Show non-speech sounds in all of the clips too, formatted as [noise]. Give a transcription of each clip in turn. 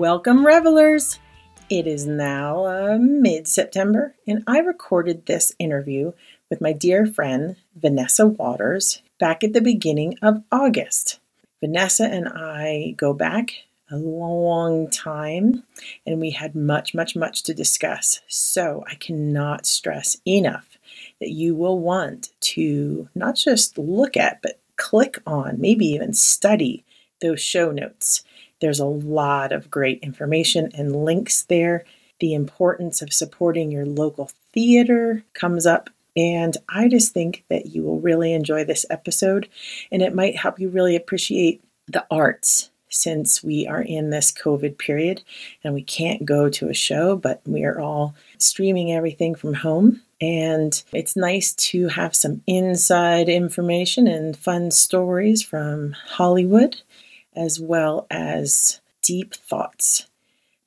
Welcome, revelers! It is now uh, mid September, and I recorded this interview with my dear friend Vanessa Waters back at the beginning of August. Vanessa and I go back a long time, and we had much, much, much to discuss. So I cannot stress enough that you will want to not just look at, but click on, maybe even study those show notes there's a lot of great information and links there. The importance of supporting your local theater comes up. And I just think that you will really enjoy this episode and it might help you really appreciate the arts since we are in this COVID period and we can't go to a show, but we are all streaming everything from home. And it's nice to have some inside information and fun stories from Hollywood as well as deep thoughts.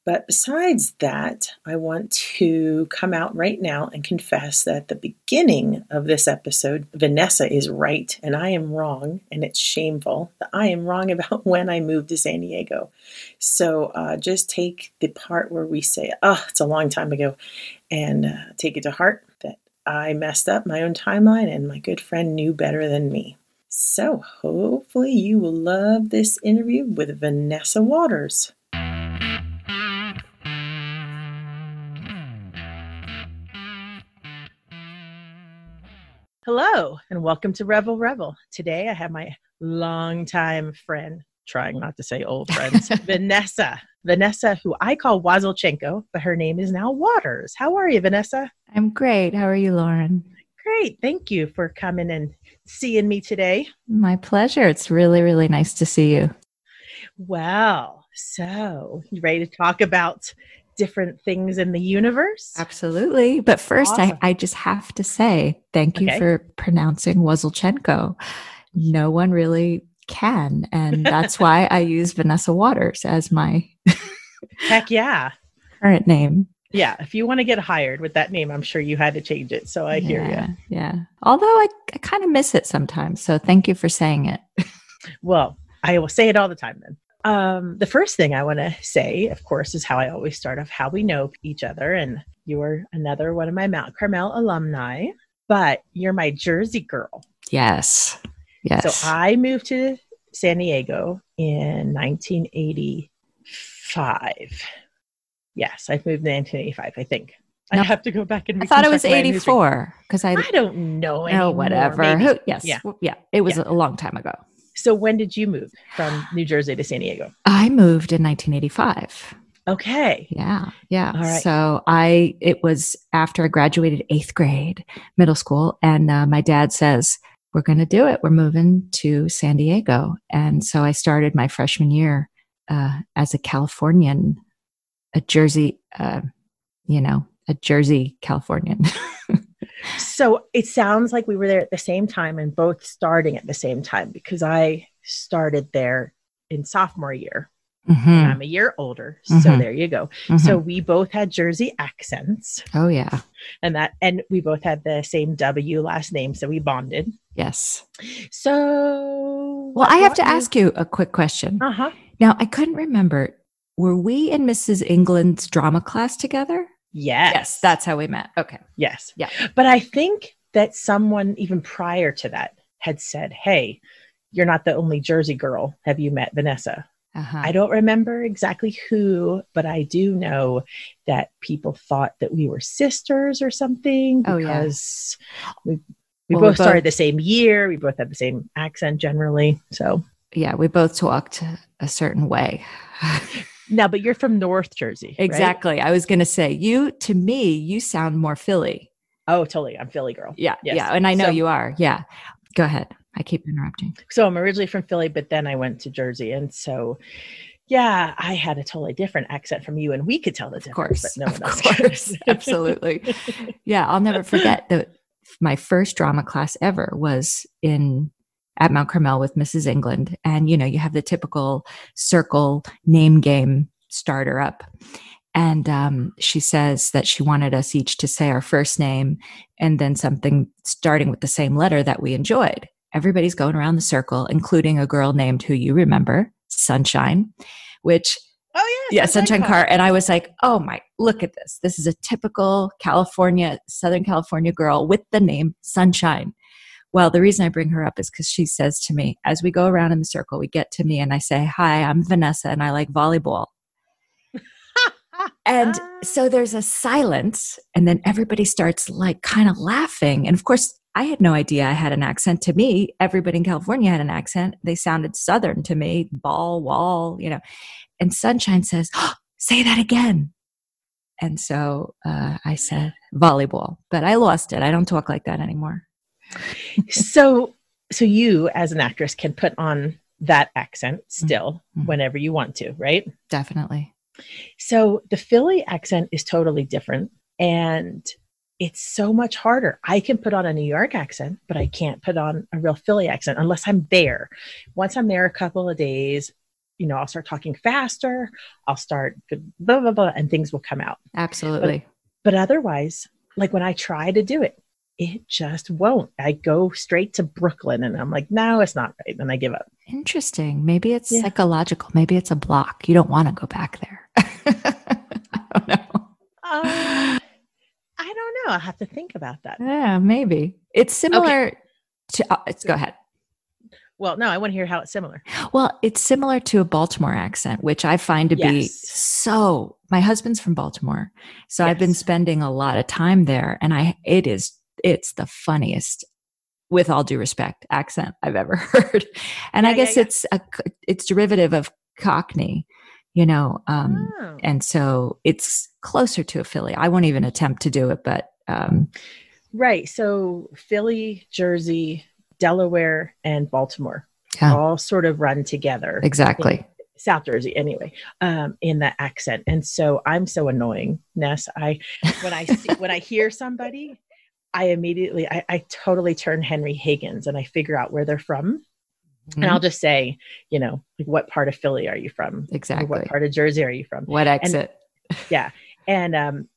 But besides that, I want to come out right now and confess that at the beginning of this episode, Vanessa is right and I am wrong, and it's shameful that I am wrong about [laughs] when I moved to San Diego. So uh, just take the part where we say, oh, it's a long time ago, and uh, take it to heart that I messed up my own timeline and my good friend knew better than me. So, hopefully, you will love this interview with Vanessa Waters. Hello, and welcome to Revel Revel. Today, I have my longtime friend, trying not to say old friends, [laughs] Vanessa. Vanessa, who I call Wasylczenko, but her name is now Waters. How are you, Vanessa? I'm great. How are you, Lauren? Great. Thank you for coming and seeing me today. My pleasure. It's really, really nice to see you. Well, so you ready to talk about different things in the universe? Absolutely. But first, awesome. I, I just have to say thank you okay. for pronouncing Wasylczenko. No one really can. And [laughs] that's why I use Vanessa Waters as my heck yeah current name. Yeah, if you want to get hired with that name, I'm sure you had to change it. So I yeah, hear you. Yeah. Although I, I kind of miss it sometimes. So thank you for saying it. [laughs] well, I will say it all the time then. Um, the first thing I want to say, of course, is how I always start off how we know each other. And you are another one of my Mount Carmel alumni, but you're my Jersey girl. Yes. Yes. So I moved to San Diego in 1985. Yes, I moved in 1985, I think. No. I have to go back and. I thought it was 84 because I. I don't know. No, whatever. Who, yes. Yeah. yeah. It was yeah. a long time ago. So when did you move from New Jersey to San Diego? I moved in 1985. Okay. Yeah. Yeah. All right. So I, it was after I graduated eighth grade, middle school, and uh, my dad says, we're going to do it. We're moving to San Diego. And so I started my freshman year uh, as a Californian a Jersey, uh, you know, a Jersey Californian. [laughs] so it sounds like we were there at the same time and both starting at the same time because I started there in sophomore year. Mm-hmm. I'm a year older. Mm-hmm. So there you go. Mm-hmm. So we both had Jersey accents. Oh yeah. And that and we both had the same W last name, so we bonded. Yes. So Well, I have to you? ask you a quick question. Uh-huh. Now, I couldn't remember were we in Mrs. England's drama class together? Yes. Yes, that's how we met. Okay. Yes. Yeah. But I think that someone even prior to that had said, Hey, you're not the only Jersey girl. Have you met Vanessa? Uh-huh. I don't remember exactly who, but I do know that people thought that we were sisters or something because oh, yeah. we, we well, both started both, the same year. We both had the same accent generally. So, yeah, we both talked a certain way. [laughs] Now, but you're from North Jersey. Exactly. Right? I was going to say, you, to me, you sound more Philly. Oh, totally. I'm Philly girl. Yeah. Yes. Yeah. And I know so, you are. Yeah. Go ahead. I keep interrupting. So I'm originally from Philly, but then I went to Jersey. And so, yeah, I had a totally different accent from you, and we could tell the difference. Of course. No one of course. [laughs] [laughs] Absolutely. Yeah. I'll never forget that my first drama class ever was in at Mount Carmel with Mrs. England. And, you know, you have the typical circle name game starter up. And um, she says that she wanted us each to say our first name and then something starting with the same letter that we enjoyed. Everybody's going around the circle, including a girl named who you remember, Sunshine, which Oh yeah, yeah, Sunshine Car. And I was like, oh my, look at this. This is a typical California, Southern California girl with the name Sunshine. Well, the reason I bring her up is because she says to me, as we go around in the circle, we get to me and I say, Hi, I'm Vanessa and I like volleyball. [laughs] and so there's a silence, and then everybody starts like kind of laughing. And of course, I had no idea I had an accent. To me, everybody in California had an accent. They sounded Southern to me, ball, wall, you know. And Sunshine says, oh, Say that again. And so uh, I said volleyball, but I lost it. I don't talk like that anymore. So, so you as an actress can put on that accent still mm-hmm. whenever you want to, right? Definitely. So the Philly accent is totally different. And it's so much harder. I can put on a New York accent, but I can't put on a real Philly accent unless I'm there. Once I'm there a couple of days, you know, I'll start talking faster. I'll start blah, blah, blah, and things will come out. Absolutely. But, but otherwise, like when I try to do it, it just won't. I go straight to Brooklyn and I'm like, no, it's not right. And I give up. Interesting. Maybe it's yeah. psychological. Maybe it's a block. You don't want to go back there. [laughs] I don't know. Uh, I don't know. I'll have to think about that. Yeah, maybe. It's similar okay. to, uh, let's go ahead. Well, no, I want to hear how it's similar. Well, it's similar to a Baltimore accent, which I find to yes. be so. My husband's from Baltimore, so yes. I've been spending a lot of time there, and I it is it's the funniest, with all due respect, accent I've ever [laughs] heard, and yeah, I guess yeah, yeah. it's a it's derivative of Cockney, you know, um, oh. and so it's closer to a Philly. I won't even attempt to do it, but um, right. So Philly, Jersey, Delaware, and Baltimore all sort of run together. Exactly. South Jersey, anyway, um, in that accent, and so I'm so annoying, Ness. I when I see, when I hear somebody, I immediately I, I totally turn Henry Higgins and I figure out where they're from. Mm-hmm. And I'll just say, you know, like what part of Philly are you from? Exactly. Or what part of Jersey are you from? What exit? And, [laughs] yeah. And um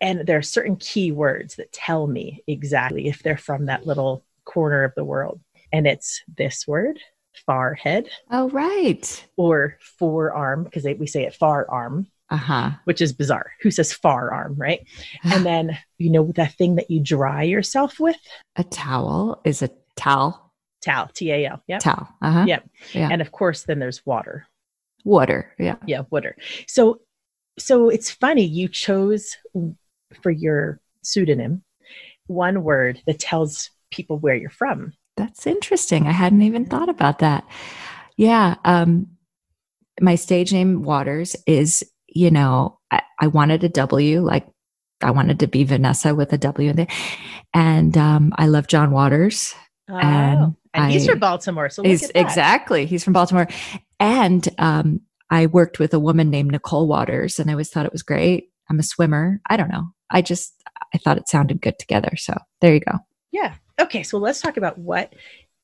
and there are certain key words that tell me exactly if they're from that little corner of the world. And it's this word, far head. Oh, right. Or forearm, because we say it far arm. Uh-huh. Which is bizarre. Who says far arm, right? [sighs] and then, you know, that thing that you dry yourself with? A towel is a towel. Towel, T A L. Yeah. Towel. Uh-huh. Yep. Yeah. And of course, then there's water. Water. Yeah. Yeah. Water. So, so it's funny. You chose for your pseudonym one word that tells people where you're from. That's interesting. I hadn't even thought about that. Yeah. Um, my stage name Waters is, you know, I, I wanted a W, like I wanted to be Vanessa with a W in there. And um, I love John Waters. Oh, and, and he's from Baltimore. So he's exactly. He's from Baltimore. And um, I worked with a woman named Nicole Waters, and I always thought it was great. I'm a swimmer. I don't know. I just I thought it sounded good together. So there you go. Yeah. Okay, so let's talk about what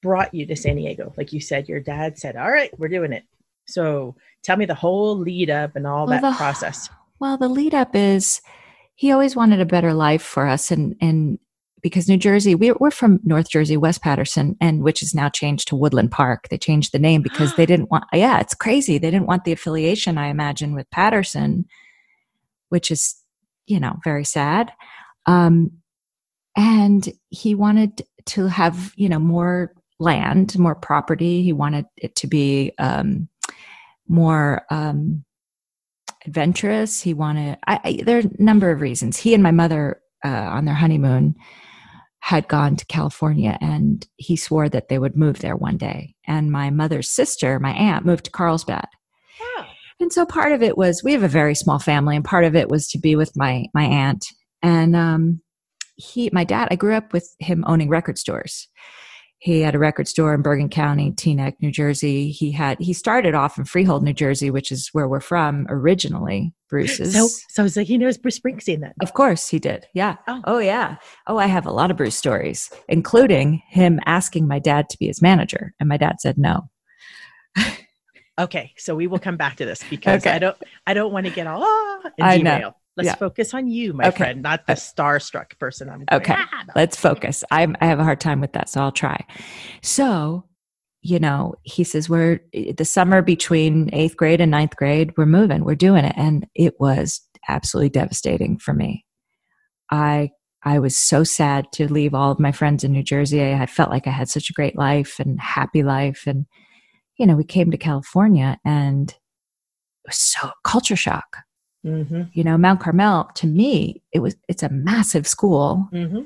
brought you to San Diego. Like you said, your dad said, "All right, we're doing it." So tell me the whole lead up and all well, that the, process. Well, the lead up is he always wanted a better life for us, and and because New Jersey, we, we're from North Jersey, West Paterson, and which is now changed to Woodland Park. They changed the name because they [gasps] didn't want. Yeah, it's crazy. They didn't want the affiliation. I imagine with Paterson, which is you know very sad. Um, and he wanted to have you know more land more property he wanted it to be um, more um, adventurous. He wanted I, I, there are a number of reasons. He and my mother uh, on their honeymoon had gone to california and he swore that they would move there one day. And my mother's sister my aunt moved to carlsbad. Oh. and so part of it was we have a very small family and part of it was to be with my my aunt. And um, he, my dad, I grew up with him owning record stores. He had a record store in Bergen County, Teaneck, New Jersey. He had he started off in Freehold, New Jersey, which is where we're from originally. Bruce's. So, so it's like he knows Bruce Springsteen then. Of course he did. Yeah. Oh. oh, yeah. Oh, I have a lot of Bruce stories, including him asking my dad to be his manager, and my dad said no. [laughs] okay, so we will come back to this because okay. I don't I don't want to get all ah, I know. Let's yeah. focus on you, my okay. friend, not the starstruck person. I'm going, okay. Ah, no. Let's focus. I'm, I have a hard time with that, so I'll try. So you know, he says, We're the summer between eighth grade and ninth grade, we're moving, we're doing it. And it was absolutely devastating for me. I I was so sad to leave all of my friends in New Jersey. I felt like I had such a great life and happy life. And, you know, we came to California and it was so culture shock. Mm-hmm. You know, Mount Carmel to me, it was it's a massive school. Mm-hmm.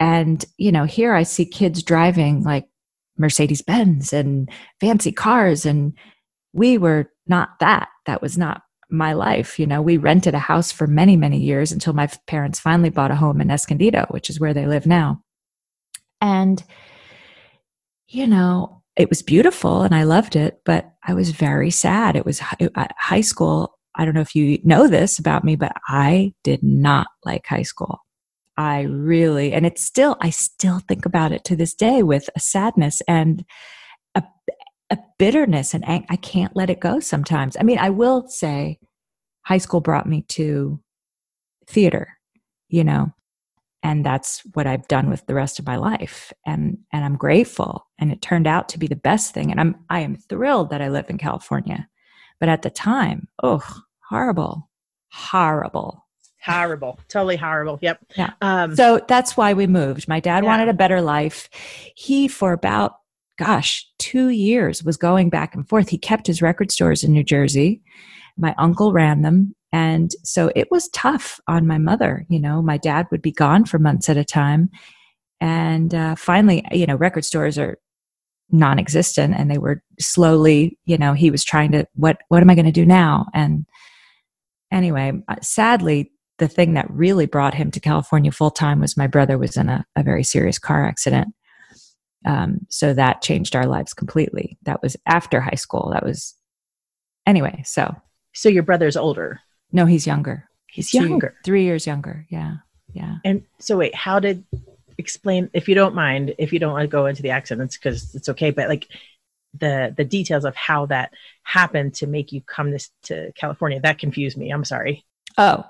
And, you know, here I see kids driving like Mercedes Benz and fancy cars. And we were not that. That was not my life. You know, we rented a house for many, many years until my parents finally bought a home in Escondido, which is where they live now. And, you know, it was beautiful and I loved it, but I was very sad. It was high school. I don't know if you know this about me, but I did not like high school. I really, and it's still, I still think about it to this day with a sadness and a, a bitterness and ang- I can't let it go sometimes. I mean, I will say high school brought me to theater, you know, and that's what I've done with the rest of my life. And, and I'm grateful. And it turned out to be the best thing. And I'm, I am thrilled that I live in California. But at the time, oh, horrible, horrible. Horrible. Totally horrible. Yep. Yeah. Um, so that's why we moved. My dad yeah. wanted a better life. He for about gosh two years was going back and forth. He kept his record stores in new jersey. My uncle ran them. And so it was tough on my mother you know. My dad would be gone for months at a time. And uh, finally you know record stores are non-existent and they were slowly you know he was trying to what what am i going to do now and anyway uh, sadly the thing that really brought him to California full time was my brother was in a, a very serious car accident. Um, so that changed our lives completely. That was after high school. That was anyway. So, so your brother's older? No, he's younger. He's Two, younger, three years younger. Yeah, yeah. And so, wait, how did explain? If you don't mind, if you don't want to go into the accidents, because it's okay. But like, the the details of how that happened to make you come this to California that confused me. I'm sorry. Oh,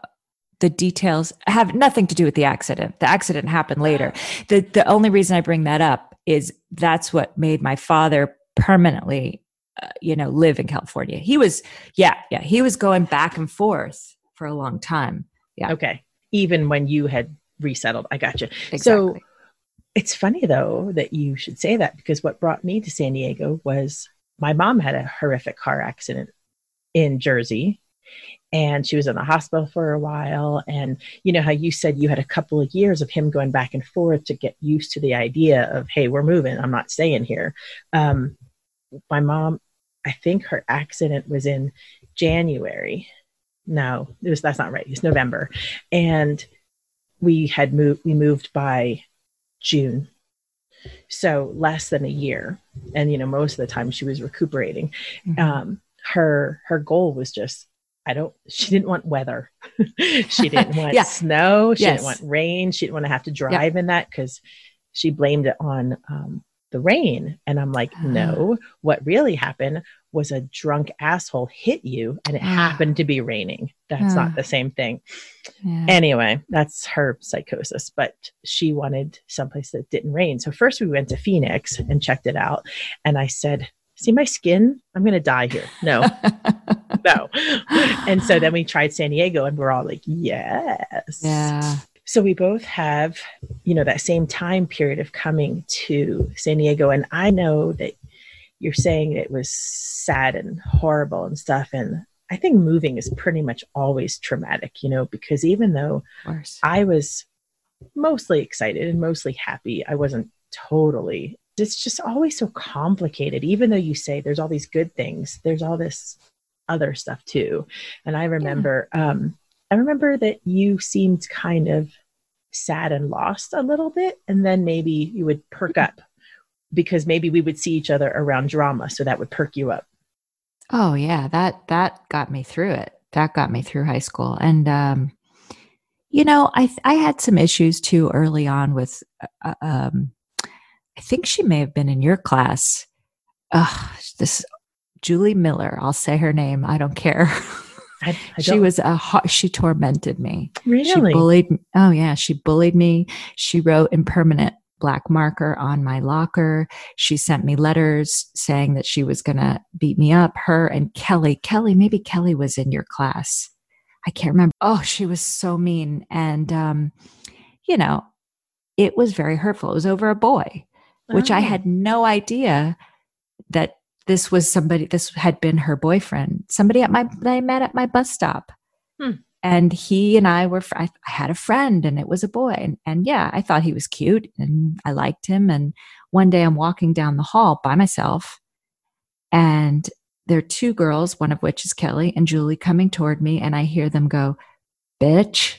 the details have nothing to do with the accident. The accident happened later. [sighs] The the only reason I bring that up is that's what made my father permanently uh, you know live in California. He was yeah, yeah, he was going back and forth for a long time. Yeah. Okay. Even when you had resettled. I got you. Exactly. So it's funny though that you should say that because what brought me to San Diego was my mom had a horrific car accident in Jersey and she was in the hospital for a while and you know how you said you had a couple of years of him going back and forth to get used to the idea of hey we're moving i'm not staying here um, my mom i think her accident was in january no it was that's not right it's november and we had moved we moved by june so less than a year and you know most of the time she was recuperating mm-hmm. um, her her goal was just I don't, she didn't want weather. [laughs] she didn't [laughs] want yeah. snow. She yes. didn't want rain. She didn't want to have to drive yeah. in that because she blamed it on um, the rain. And I'm like, uh. no, what really happened was a drunk asshole hit you and it uh. happened to be raining. That's not the same thing. Yeah. Anyway, that's her psychosis, but she wanted someplace that didn't rain. So first we went to Phoenix and checked it out. And I said, see my skin? I'm going to die here. No, [laughs] no. And so then we tried San Diego and we're all like, yes. Yeah. So we both have, you know, that same time period of coming to San Diego. And I know that you're saying it was sad and horrible and stuff. And I think moving is pretty much always traumatic, you know, because even though I was mostly excited and mostly happy, I wasn't totally it's just always so complicated even though you say there's all these good things there's all this other stuff too and i remember yeah. um i remember that you seemed kind of sad and lost a little bit and then maybe you would perk up because maybe we would see each other around drama so that would perk you up oh yeah that that got me through it that got me through high school and um you know i i had some issues too early on with uh, um I think she may have been in your class. Ugh, this Julie Miller. I'll say her name. I don't care. [laughs] I, I she was a hot, she tormented me. Really? She bullied. Me. Oh yeah, she bullied me. She wrote impermanent black marker on my locker. She sent me letters saying that she was going to beat me up. Her and Kelly, Kelly, maybe Kelly was in your class. I can't remember. Oh, she was so mean. And, um, you know, it was very hurtful. It was over a boy, which oh. I had no idea that this was somebody, this had been her boyfriend, somebody at my, that I met at my bus stop. Hmm and he and I were, I, had a friend and it was a boy. And, and yeah, I thought he was cute and I liked him. And one day I'm walking down the hall by myself and there are two girls, one of which is Kelly and Julie coming toward me. And I hear them go, bitch.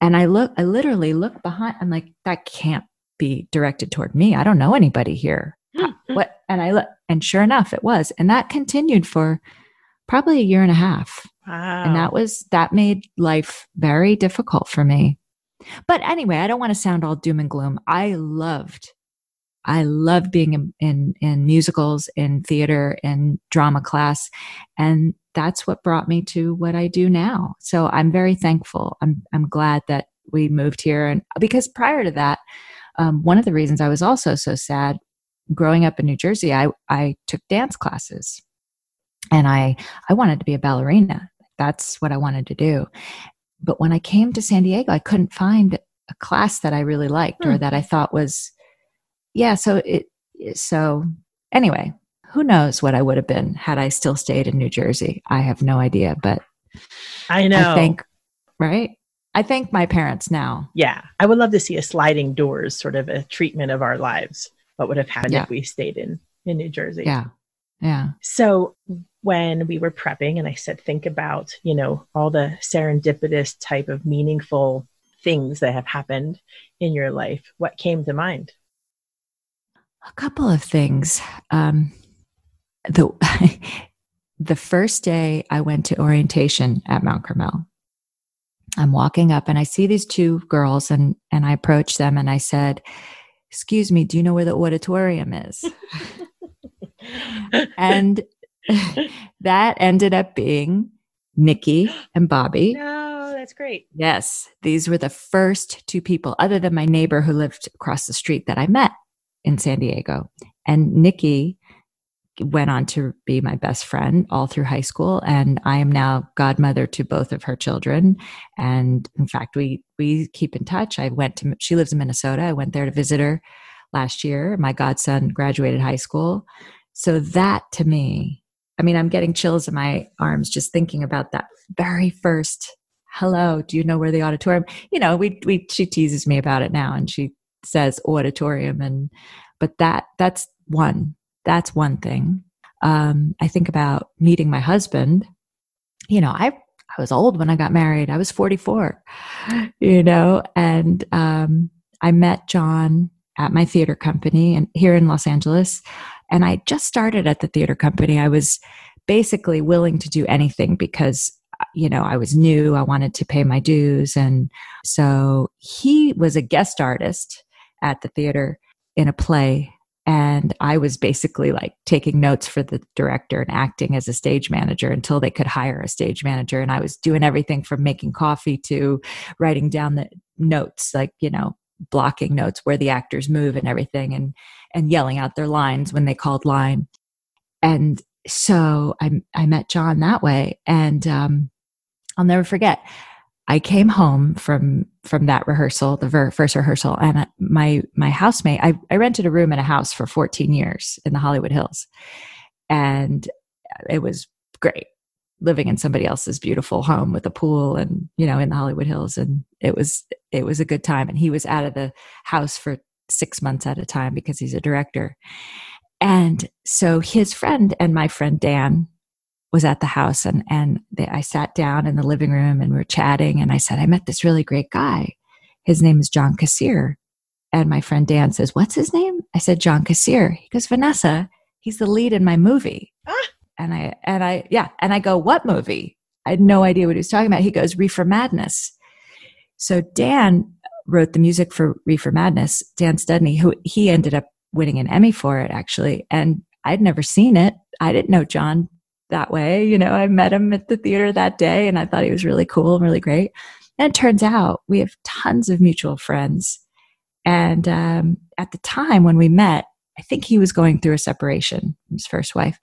And I look, I literally look behind. I'm like, that can't be directed toward me. I don't know anybody here. [laughs] what? And I look, and sure enough, it was. And that continued for probably a year and a half. Wow. And that was, that made life very difficult for me. But anyway, I don't want to sound all doom and gloom. I loved, I loved being in, in, in musicals, in theater, in drama class. And that's what brought me to what I do now. So I'm very thankful. I'm, I'm glad that we moved here. And because prior to that, um, one of the reasons I was also so sad growing up in New Jersey, I, I took dance classes and I, I wanted to be a ballerina that's what I wanted to do. But when I came to San Diego, I couldn't find a class that I really liked or hmm. that I thought was, yeah. So it, so anyway, who knows what I would have been had I still stayed in New Jersey? I have no idea, but I know. I think, right? I thank my parents now. Yeah. I would love to see a sliding doors sort of a treatment of our lives. What would have happened yeah. if we stayed in, in New Jersey? Yeah. Yeah. So when we were prepping and I said, think about, you know, all the serendipitous type of meaningful things that have happened in your life, what came to mind? A couple of things. Um, the, [laughs] the first day I went to orientation at Mount Carmel, I'm walking up and I see these two girls and, and I approach them and I said, excuse me, do you know where the auditorium is? and [laughs] that ended up being Nikki and Bobby. [gasps] No, that's great. Yes, these were the first two people, other than my neighbor who lived across the street, that I met in San Diego. And Nikki went on to be my best friend all through high school and i am now godmother to both of her children and in fact we we keep in touch i went to she lives in minnesota i went there to visit her last year my godson graduated high school so that to me I mean, I'm getting chills in my arms just thinking about that very first hello. Do you know where the auditorium? You know, we we she teases me about it now, and she says auditorium, and but that that's one that's one thing. Um, I think about meeting my husband. You know, I I was old when I got married. I was 44, [gasps] you know, and um, I met John at my theater company and here in Los Angeles. And I just started at the theater company. I was basically willing to do anything because you know, I was new, I wanted to pay my dues. And so he was a guest artist at the theater in a play. And I was basically like taking notes for the director and acting as a stage manager until they could hire a stage manager. And I was doing everything from making coffee to writing down the notes, like, you know, blocking notes where the actors move and everything and and yelling out their lines when they called line. And so i i met john that way. And um, i'll never forget i came home from from that rehearsal the ver- first rehearsal and my my housemate I, I rented a room in a house for 14 years in the hollywood hills. And it was great living in somebody else's beautiful home with a pool and you know in the hollywood hills. And it was it was a good time. And he was out of the house for six months at a time because he's a director. And so his friend and my friend dan was at the house and and they, i sat down in the living room and we were chatting and i said i met this really great guy his name is john kassir and my friend dan says what's his name i said john kassir he goes vanessa he's the lead in my movie ah and I, and I, yeah. And I go, what movie? I had no idea what he was talking about. He goes, Reefer Madness. So Dan wrote the music for Reefer Madness, Dan Studney, who he ended up winning an Emmy for it actually. And I'd never seen it. I didn't know John that way. You know, I met him at the theater that day and I thought he was really cool and really great. And it turns out we have tons of mutual friends. And um, at the time when we met, I think he was going through a separation from his first wife.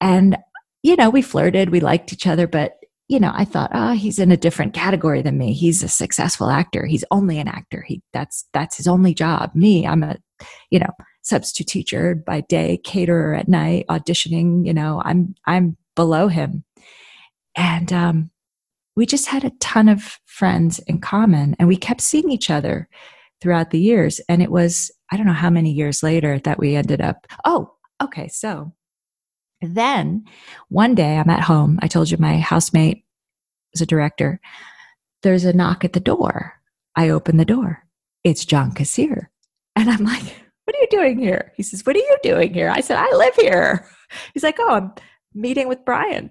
And, you know, we flirted, we liked each other, but, you know, I thought, oh, he's in a different category than me. He's a successful actor. He's only an actor. He that's that's his only job. Me, I'm a, you know, substitute teacher by day, caterer at night, auditioning, you know, I'm I'm below him. And um we just had a ton of friends in common and we kept seeing each other throughout the years. And it was, I don't know how many years later that we ended up. Oh, okay. So then one day I'm at home. I told you my housemate was a director. There's a knock at the door. I open the door. It's John Kassir. And I'm like, what are you doing here? He says, what are you doing here? I said, I live here. He's like, oh, I'm meeting with Brian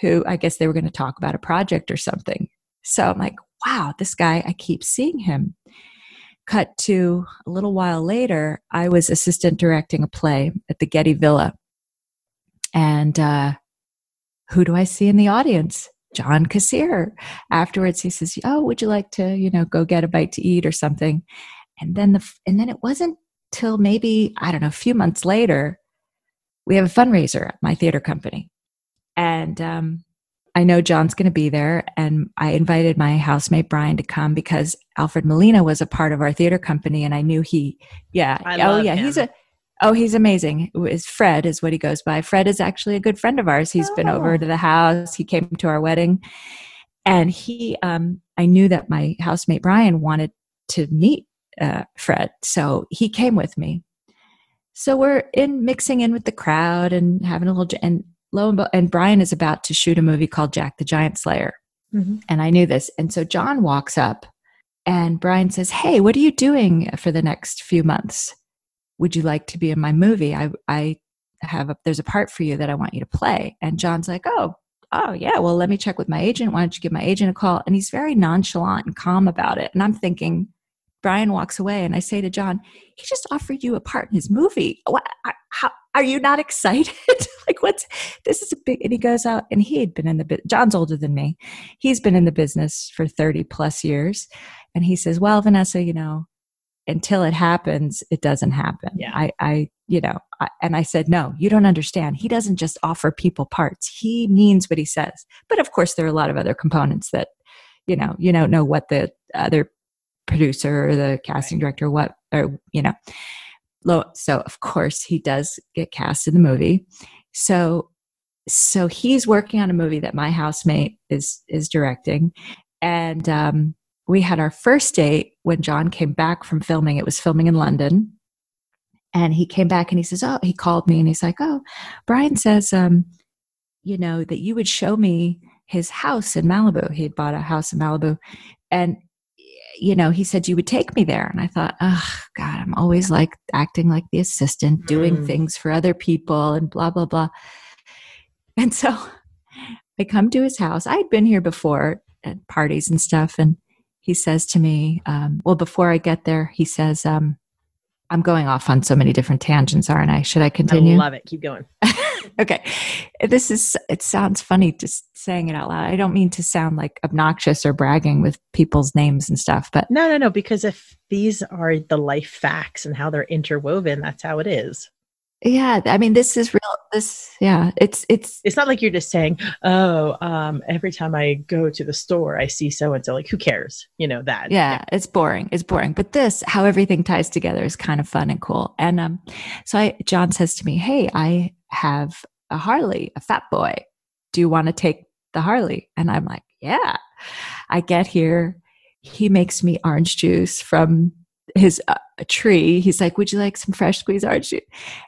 who I guess they were going to talk about a project or something. So I'm like, wow, this guy, I keep seeing him. Cut to a little while later, I was assistant directing a play at the Getty Villa. And uh, who do I see in the audience? John Kassir. Afterwards, he says, "Oh, would you like to, you know, go get a bite to eat or something?" And then the and then it wasn't till maybe I don't know a few months later, we have a fundraiser at my theater company, and um, I know John's going to be there. And I invited my housemate Brian to come because Alfred Molina was a part of our theater company. And I knew he, yeah. oh, yeah. Him. He's a, oh, he's amazing. Is Fred is what he goes by. Fred is actually a good friend of ours. He's oh. been over oh. to the house. He came to our wedding. And he, um, I knew that my housemate Brian wanted to meet uh, Fred. So he came with me. So we're in mixing in with the crowd and having a little, and lo and, and Brian is about to shoot a movie called Jack the Giant Slayer. Mm-hmm. And I knew this. And so John walks up and Brian says, Hey, what are you doing for the next few months? Would you like to be in my movie? I, I have a, there's a part for you that I want you to play. And John's like, Oh, oh yeah, well, let me check with my agent. Why don't you give my agent a call? And he's very nonchalant and calm about it. And I'm thinking, Brian walks away and I say to John, he just offered you a part in his movie. What, how, are you not excited? [laughs] like, what's this is a big, and he goes out and he had been in the, John's older than me. He's been in the business for 30 plus years. And he says, well, Vanessa, you know, until it happens, it doesn't happen. Yeah. I, I, you know, I, and I said, no, you don't understand. He doesn't just offer people parts. He means what he says. But of course, there are a lot of other components that, you know, you don't know what the other producer or the casting director, what, or, you know, so of course he does get cast in the movie. So, so he's working on a movie that my housemate is, is directing. And, um, we had our first date when John came back from filming. It was filming in London. And he came back and he says, Oh, he called me and he's like, Oh, Brian says, um, you know, that you would show me his house in Malibu. He had bought a house in Malibu. And you know, he said you would take me there. And I thought, oh, God, I'm always like acting like the assistant, doing mm. things for other people and blah, blah, blah. And so [laughs] I come to his house. I'd been here before at parties and stuff. And he says to me, um, well, before I get there, he says, um, I'm going off on so many different tangents, aren't I? Should I continue? I love it. Keep going. [laughs] okay. This is, it sounds funny just saying it out loud. I don't mean to sound like obnoxious or bragging with people's names and stuff, but. No, no, no. Because if these are the life facts and how they're interwoven, that's how it is. Yeah. I mean, this is real. This, yeah, it's, it's, it's not like you're just saying, oh, um, every time I go to the store, I see so and so. Like, who cares? You know, that. Yeah, yeah. It's boring. It's boring. But this, how everything ties together is kind of fun and cool. And, um, so I, John says to me, Hey, I, have a Harley, a fat boy. Do you want to take the Harley? And I'm like, yeah. I get here. He makes me orange juice from his uh, tree. He's like, would you like some fresh squeezed orange juice?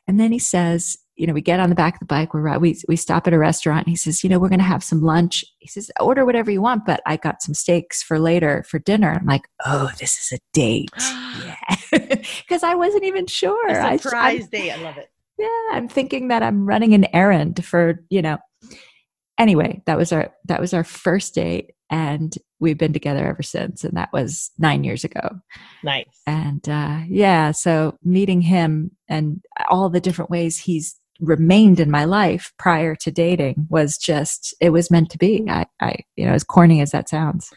And then he says, you know, we get on the back of the bike. We're we we stop at a restaurant. he says, you know, we're going to have some lunch. He says, order whatever you want, but I got some steaks for later for dinner. I'm like, oh, this is a date, [gasps] yeah, [laughs] because I wasn't even sure. A surprise I, date. I love it yeah, I'm thinking that I'm running an errand for, you know. Anyway, that was our that was our first date and we've been together ever since and that was 9 years ago. Nice. And uh yeah, so meeting him and all the different ways he's remained in my life prior to dating was just it was meant to be. I I you know, as corny as that sounds.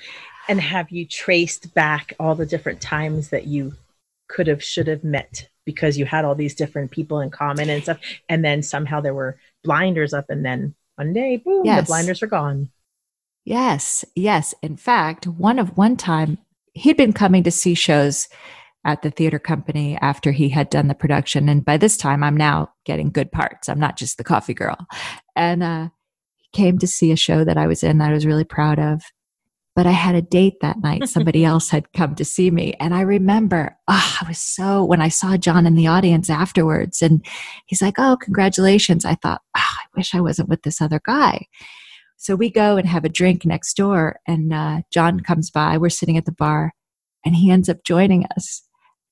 And have you traced back all the different times that you could have, should have met because you had all these different people in common and stuff. And then somehow there were blinders up, and then one day, boom, yes. the blinders are gone. Yes, yes. In fact, one of one time he'd been coming to see shows at the theater company after he had done the production. And by this time, I'm now getting good parts. I'm not just the coffee girl. And uh, he came to see a show that I was in that I was really proud of. But I had a date that night. [laughs] Somebody else had come to see me. And I remember, oh, I was so, when I saw John in the audience afterwards, and he's like, oh, congratulations. I thought, oh, I wish I wasn't with this other guy. So we go and have a drink next door, and uh, John comes by. We're sitting at the bar, and he ends up joining us.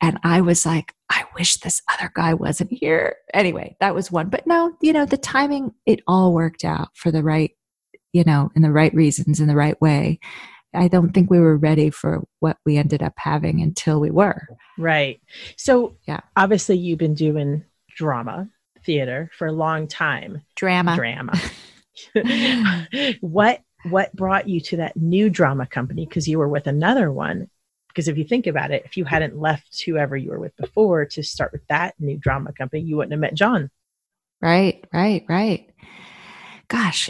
And I was like, I wish this other guy wasn't here. Anyway, that was one. But no, you know, the timing, it all worked out for the right, you know, in the right reasons, in the right way. I don't think we were ready for what we ended up having until we were. Right. So, yeah, obviously, you've been doing drama theater for a long time. Drama. Drama. [laughs] what what brought you to that new drama company because you were with another one because if you think about it, if you hadn't left whoever you were with before to start with that new drama company, you wouldn't have met John. Right, right, right. Gosh,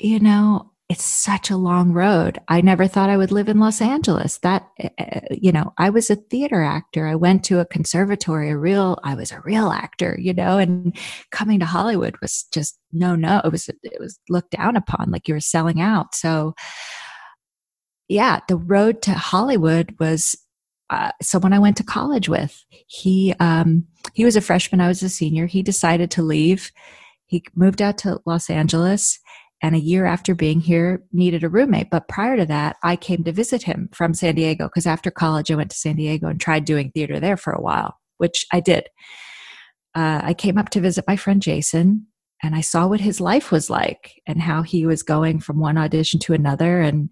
you know, it's such a long road. I never thought I would live in Los Angeles. That, eh, eh, you know, I was a theater actor. I went to a conservatory, a real, I was a real actor, you know, and coming to Hollywood was just no, no. It was, it was looked down upon like you were selling out. So, yeah, the road to Hollywood was uh, someone I went to college with. He um, he was a freshman. I was a senior. He decided to leave. He moved out to Los Angeles, and a year after being here, needed a roommate. But prior to that, I came to visit him from San Diego because after college, I went to San Diego and tried doing theater there for a while, which I did. Uh, I came up to visit my friend Jason, and I saw what his life was like and how he was going from one audition to another, and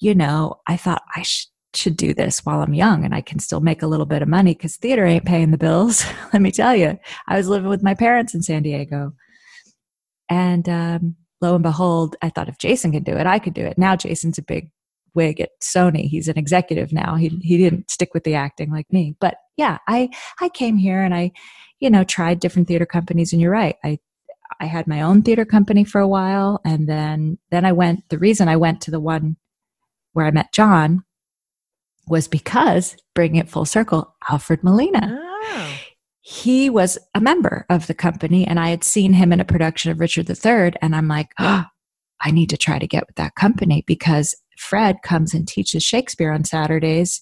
you know, I thought I sh- should do this while I'm young and I can still make a little bit of money because theater ain't paying the bills. [laughs] Let me tell you, I was living with my parents in San Diego. And um, lo and behold, I thought if Jason could do it, I could do it. Now Jason's a big wig at Sony. He's an executive now. He mm-hmm. he didn't stick with the acting like me. But yeah, I I came here and I, you know, tried different theater companies and you're right. I I had my own theater company for a while and then then I went the reason I went to the one where I met John was because, bringing it full circle, Alfred Molina. Oh. He was a member of the company, and I had seen him in a production of Richard III, and I'm like, oh, [gasps] I need to try to get with that company because Fred comes and teaches Shakespeare on Saturdays,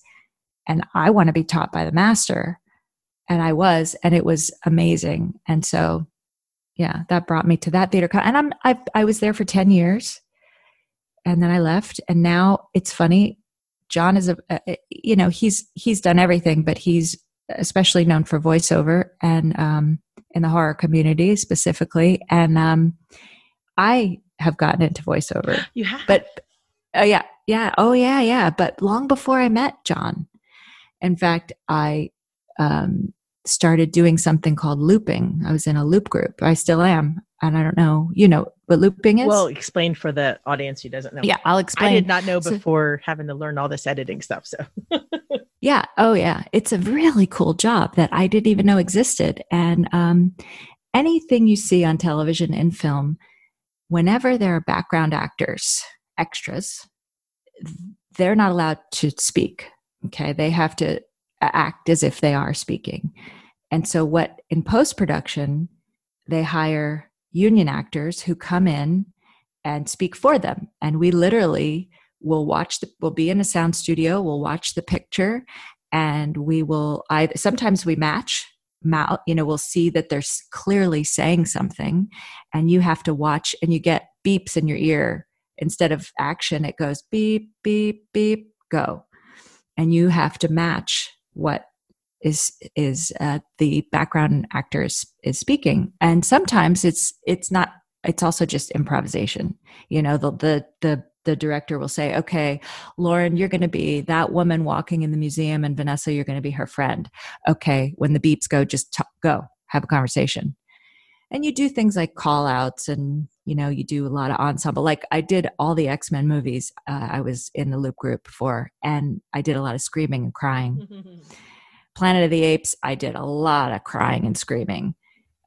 and I want to be taught by the master. And I was, and it was amazing. And so, yeah, that brought me to that theater. And I'm, I, I was there for 10 years and then I left. And now it's funny. John is a, a, you know, he's he's done everything, but he's especially known for voiceover and um, in the horror community specifically. And um, I have gotten into voiceover. You have, but oh yeah, yeah, oh yeah, yeah. But long before I met John, in fact, I um, started doing something called looping. I was in a loop group. I still am and I don't know, you know, what looping is. Well, explain for the audience who doesn't know. Yeah, I'll explain. I did not know before so, having to learn all this editing stuff. So, [laughs] yeah, oh yeah, it's a really cool job that I didn't even know existed. And um, anything you see on television and film, whenever there are background actors, extras, they're not allowed to speak. Okay, they have to act as if they are speaking. And so, what in post production, they hire union actors who come in and speak for them. And we literally will watch the, we'll be in a sound studio, we'll watch the picture, and we will either, sometimes we match, you know, we'll see that they're clearly saying something, and you have to watch, and you get beeps in your ear. Instead of action, it goes beep, beep, beep, go. And you have to match what is is uh, the background actor is, is speaking and sometimes it's it's not it's also just improvisation you know the the the the director will say, okay, Lauren, you're going to be that woman walking in the museum, and Vanessa, you're going to be her friend. Okay, when the beeps go, just talk, go, have a conversation. And you do things like call outs, and you know, you do a lot of ensemble. Like I did all the X Men movies, uh, I was in the loop group for, and I did a lot of screaming and crying. [laughs] Planet of the Apes, I did a lot of crying and screaming.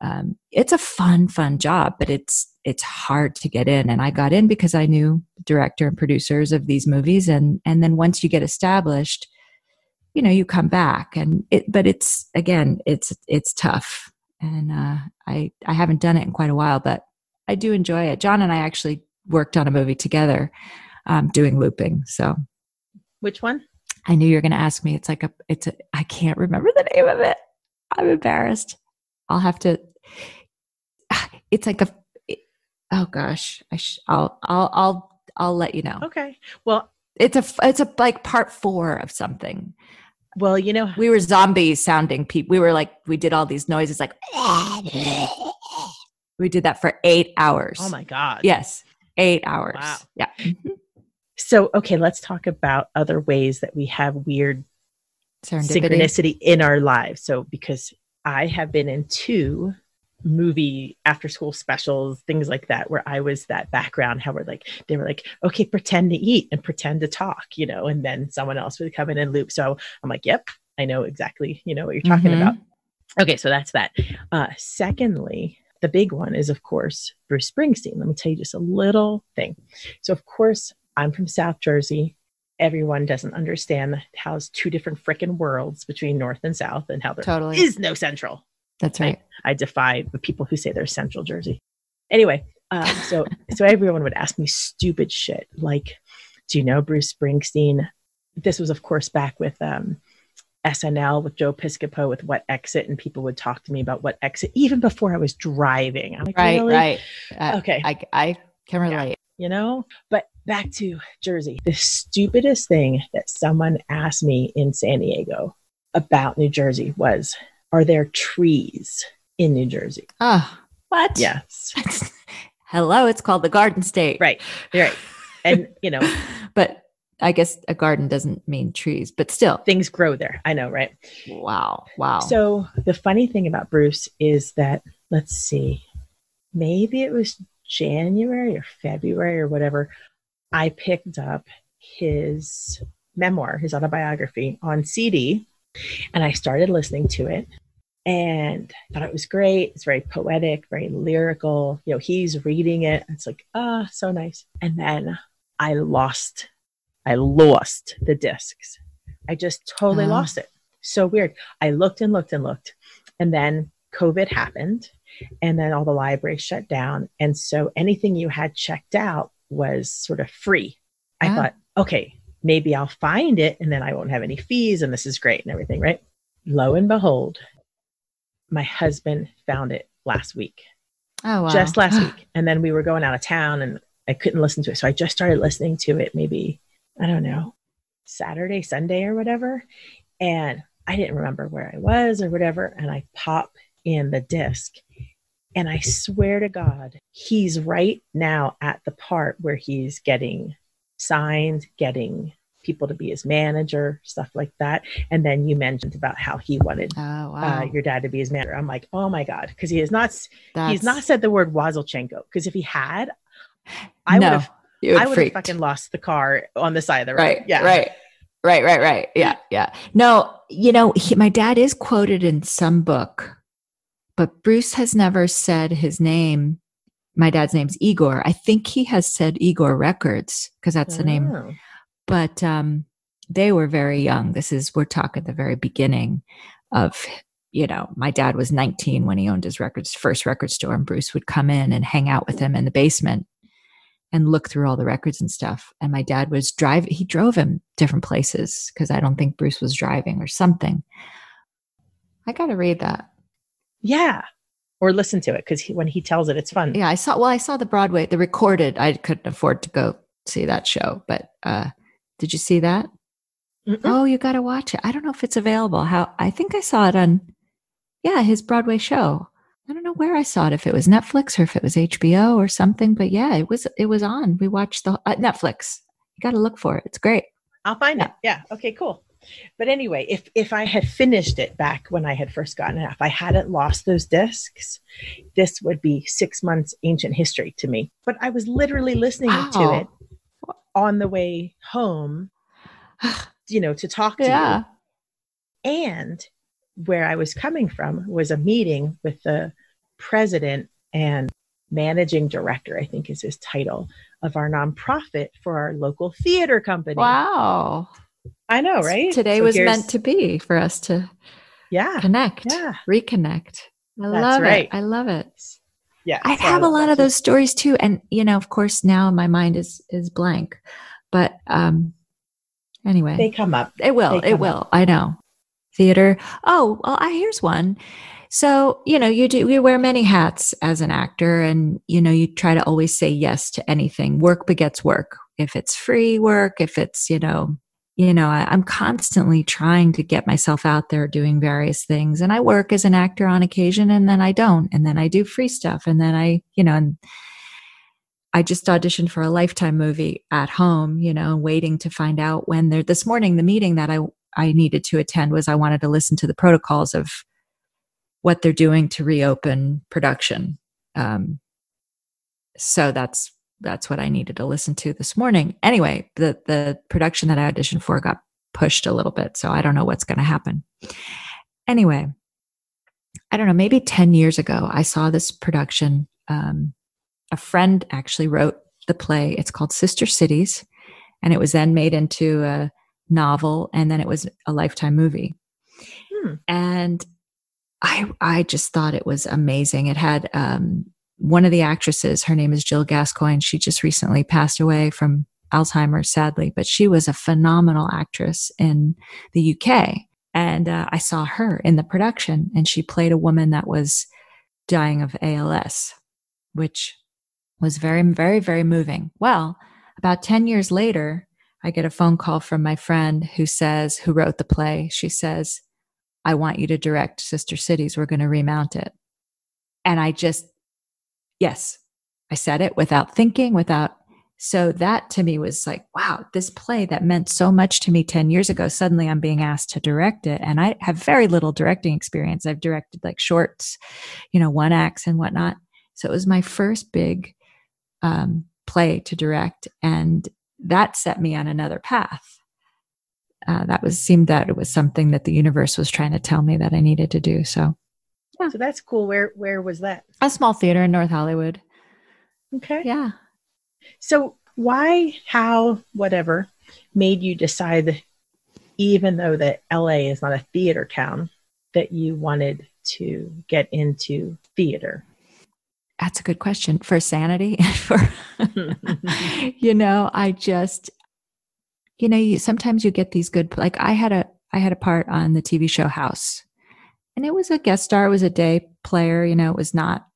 Um, it's a fun, fun job, but it's it's hard to get in. And I got in because I knew director and producers of these movies, and and then once you get established, you know, you come back. And it, but it's again, it's it's tough, and uh, I I haven't done it in quite a while, but I do enjoy it. John and I actually worked on a movie together, um, doing looping. So, which one? I knew you were going to ask me. It's like a, it's a, I can't remember the name of it. I'm embarrassed. I'll have to, it's like a, oh gosh, I sh, I'll, I'll, I'll, I'll let you know. Okay. Well, it's a, it's a like part four of something. Well, you know, we were zombie sounding people. We were like, we did all these noises like, [laughs] we did that for eight hours. Oh my God. Yes. Eight hours. Wow. Yeah. Mm-hmm. So, okay, let's talk about other ways that we have weird synchronicity in our lives. So, because I have been in two movie after school specials, things like that, where I was that background, how we're like, they were like, okay, pretend to eat and pretend to talk, you know, and then someone else would come in and loop. So I'm like, yep, I know exactly, you know, what you're talking mm-hmm. about. Okay, so that's that. Uh, secondly, the big one is, of course, Bruce Springsteen. Let me tell you just a little thing. So, of course, I'm from South Jersey. Everyone doesn't understand how it's two different freaking worlds between North and South and how there totally. is no Central. That's right. I, I defy the people who say they're Central Jersey. Anyway, uh, so so everyone would ask me stupid shit like, "Do you know Bruce Springsteen?" This was, of course, back with um, SNL with Joe Piscopo with What Exit, and people would talk to me about What Exit even before I was driving. I'm like, right, really? right. Uh, okay, I, I can relate. Yeah, you know, but back to Jersey. The stupidest thing that someone asked me in San Diego about New Jersey was, "Are there trees in New Jersey?" Ah, oh, what? Yes. [laughs] Hello, it's called the Garden State. Right, right. And you know, [laughs] but I guess a garden doesn't mean trees, but still. Things grow there. I know, right? Wow. Wow. So the funny thing about Bruce is that, let's see, maybe it was January or February or whatever, I picked up his memoir, his autobiography on CD, and I started listening to it and I thought it was great. It's very poetic, very lyrical. You know, he's reading it. It's like, ah, oh, so nice. And then I lost I lost the discs. I just totally uh. lost it. So weird. I looked and looked and looked. And then COVID happened. And then all the libraries shut down. And so anything you had checked out was sort of free. I uh. thought, okay, maybe I'll find it and then I won't have any fees and this is great and everything, right? Lo and behold, my husband found it last week. Oh, wow. Just last [gasps] week. And then we were going out of town and I couldn't listen to it. So I just started listening to it maybe I don't know, Saturday, Sunday, or whatever. And I didn't remember where I was or whatever. And I pop in the disc. And I swear to God, he's right now at the part where he's getting signed, getting people to be his manager, stuff like that. And then you mentioned about how he wanted oh, uh, wow. uh, your dad to be his manager. I'm like, oh my god, because he has not That's... he's not said the word Wasylczenko. Because if he had, I no. would have I would have fucking lost the car on the side of the road. Right. Yeah. Right. Right. Right. Right. Yeah. Yeah. No, you know, he, my dad is quoted in some book, but Bruce has never said his name. My dad's name's Igor. I think he has said Igor Records because that's oh. the name. But um, they were very young. This is, we're talking the very beginning of you know, my dad was 19 when he owned his records first record store, and Bruce would come in and hang out with him in the basement and look through all the records and stuff. And my dad was drive he drove him different places because I don't think Bruce was driving or something. I got to read that. Yeah. Or listen to it because when he tells it, it's fun. Yeah, I saw. Well, I saw the Broadway, the recorded. I couldn't afford to go see that show, but uh, did you see that? Mm-mm. Oh, you got to watch it. I don't know if it's available. How I think I saw it on, yeah, his Broadway show. I don't know where I saw it, if it was Netflix or if it was HBO or something, but yeah, it was it was on. We watched the uh, Netflix. You got to look for it. It's great. I'll find yeah. it. Yeah. Okay. Cool. But anyway, if if I had finished it back when I had first gotten it, if I hadn't lost those discs, this would be six months ancient history to me. But I was literally listening wow. to it on the way home, [sighs] you know, to talk to yeah. you. And where I was coming from was a meeting with the president and managing director, I think is his title, of our nonprofit for our local theater company. Wow. I know, right? Today so was meant to be for us to yeah connect, yeah. reconnect. I That's love right. it. I love it. Yeah. I have a lot of those stories too. And you know, of course now my mind is is blank. But um anyway. They come up. It will. It will. Up. I know. Theater. Oh, well, I here's one. So, you know, you do, you wear many hats as an actor and, you know, you try to always say yes to anything. Work begets work. If it's free work, if it's, you know, you know, I, am constantly trying to get myself out there doing various things. And I work as an actor on occasion and then I don't. And then I do free stuff. And then I, you know, and I just auditioned for a lifetime movie at home, you know, waiting to find out when there this morning, the meeting that I, I needed to attend was I wanted to listen to the protocols of what they're doing to reopen production. Um, so that's that's what I needed to listen to this morning. Anyway, the the production that I auditioned for got pushed a little bit, so I don't know what's going to happen. Anyway, I don't know. Maybe ten years ago, I saw this production. Um, a friend actually wrote the play. It's called Sister Cities, and it was then made into a novel, and then it was a lifetime movie. Hmm. And I I just thought it was amazing. It had um, one of the actresses. Her name is Jill Gascoine. She just recently passed away from Alzheimer's, sadly, but she was a phenomenal actress in the UK. And uh, I saw her in the production, and she played a woman that was dying of ALS, which was very, very, very moving. Well, about 10 years later, I get a phone call from my friend who says, who wrote the play. She says, I want you to direct Sister Cities. We're going to remount it. And I just, yes, I said it without thinking, without. So that to me was like, wow, this play that meant so much to me 10 years ago, suddenly I'm being asked to direct it. And I have very little directing experience. I've directed like shorts, you know, one acts and whatnot. So it was my first big um, play to direct. And that set me on another path uh, that was seemed that it was something that the universe was trying to tell me that I needed to do. So, yeah. So that's cool. Where where was that? A small theater in North Hollywood. Okay. Yeah. So why, how, whatever made you decide, even though that LA is not a theater town, that you wanted to get into theater? That's a good question. For sanity, [laughs] for [laughs] you know, I just you know, you, sometimes you get these good, like I had a, I had a part on the TV show House and it was a guest star, it was a day player, you know, it was not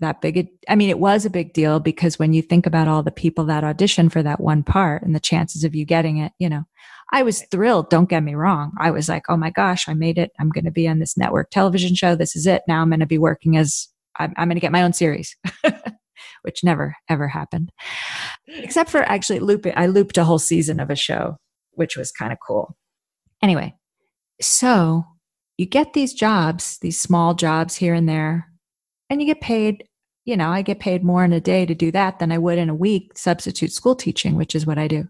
that big. A, I mean, it was a big deal because when you think about all the people that auditioned for that one part and the chances of you getting it, you know, I was thrilled. Don't get me wrong. I was like, oh my gosh, I made it. I'm going to be on this network television show. This is it. Now I'm going to be working as, I'm, I'm going to get my own series. [laughs] which never ever happened. Except for actually looping, I looped a whole season of a show, which was kind of cool. Anyway, so you get these jobs, these small jobs here and there, and you get paid. You know, I get paid more in a day to do that than I would in a week substitute school teaching, which is what I do.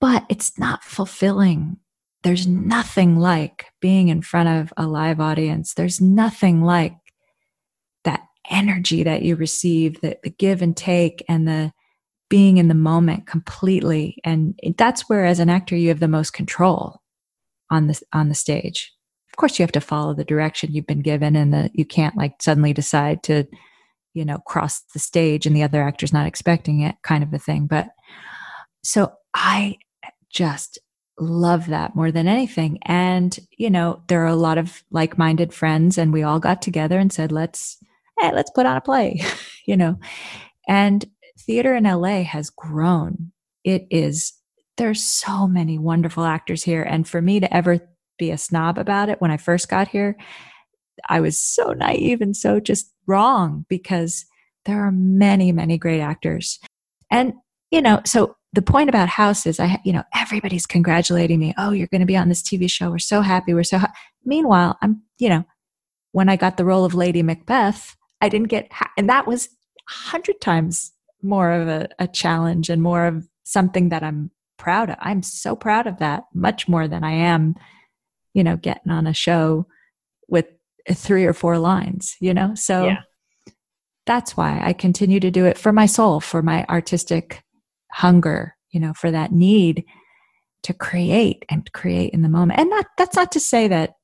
But it's not fulfilling. There's nothing like being in front of a live audience. There's nothing like that energy that you receive, the, the give and take and the being in the moment completely. And that's where as an actor, you have the most control on the, on the stage. Course, you have to follow the direction you've been given and you can't like suddenly decide to, you know, cross the stage and the other actor's not expecting it kind of a thing. But so I just love that more than anything. And, you know, there are a lot of like minded friends, and we all got together and said, let's hey, let's put on a play, [laughs] you know. And theater in LA has grown. It is, there's so many wonderful actors here. And for me to ever be a snob about it when I first got here, I was so naive and so just wrong because there are many, many great actors. And, you know, so the point about House is, I, you know, everybody's congratulating me. Oh, you're going to be on this TV show. We're so happy. We're so. Ha-. Meanwhile, I'm, you know, when I got the role of Lady Macbeth, I didn't get, and that was a hundred times more of a, a challenge and more of something that I'm proud of. I'm so proud of that, much more than I am, you know, getting on a show with three or four lines, you know? So yeah. that's why I continue to do it for my soul, for my artistic hunger, you know, for that need to create and create in the moment. And not, that's not to say that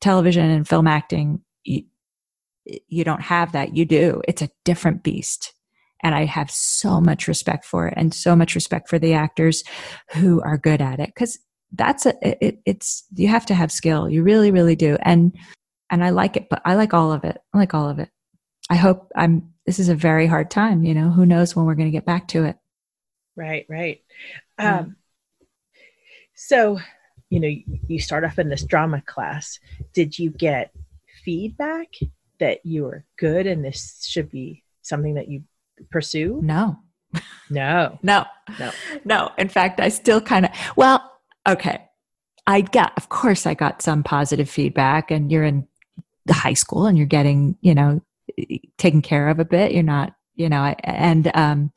television and film acting, you, you don't have that. You do. It's a different beast. And I have so much respect for it and so much respect for the actors who are good at it. Cause that's a, it, it's, you have to have skill. You really, really do. And, and I like it, but I like all of it. I like all of it. I hope I'm, this is a very hard time, you know, who knows when we're going to get back to it. Right, right. Um, so, you know, you start off in this drama class. Did you get feedback that you were good and this should be something that you pursue? No. No. [laughs] no. No. No. In fact, I still kind of, well, okay. I got, of course, I got some positive feedback, and you're in the high school and you're getting, you know, taken care of a bit. You're not, you know, and um,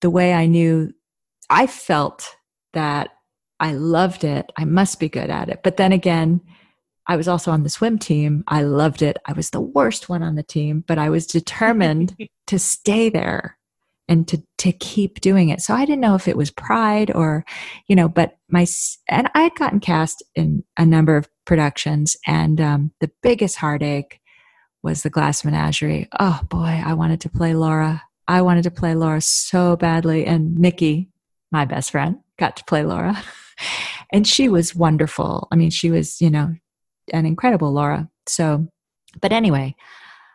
the way I knew, I felt that I loved it. I must be good at it. But then again, I was also on the swim team. I loved it. I was the worst one on the team, but I was determined [laughs] to stay there and to to keep doing it. So I didn't know if it was pride or, you know, but my and I had gotten cast in a number of productions, and um, the biggest heartache was the Glass Menagerie. Oh boy, I wanted to play Laura. I wanted to play Laura so badly, and Nikki, my best friend, got to play Laura, [laughs] and she was wonderful. I mean, she was, you know, an incredible Laura. So, but anyway,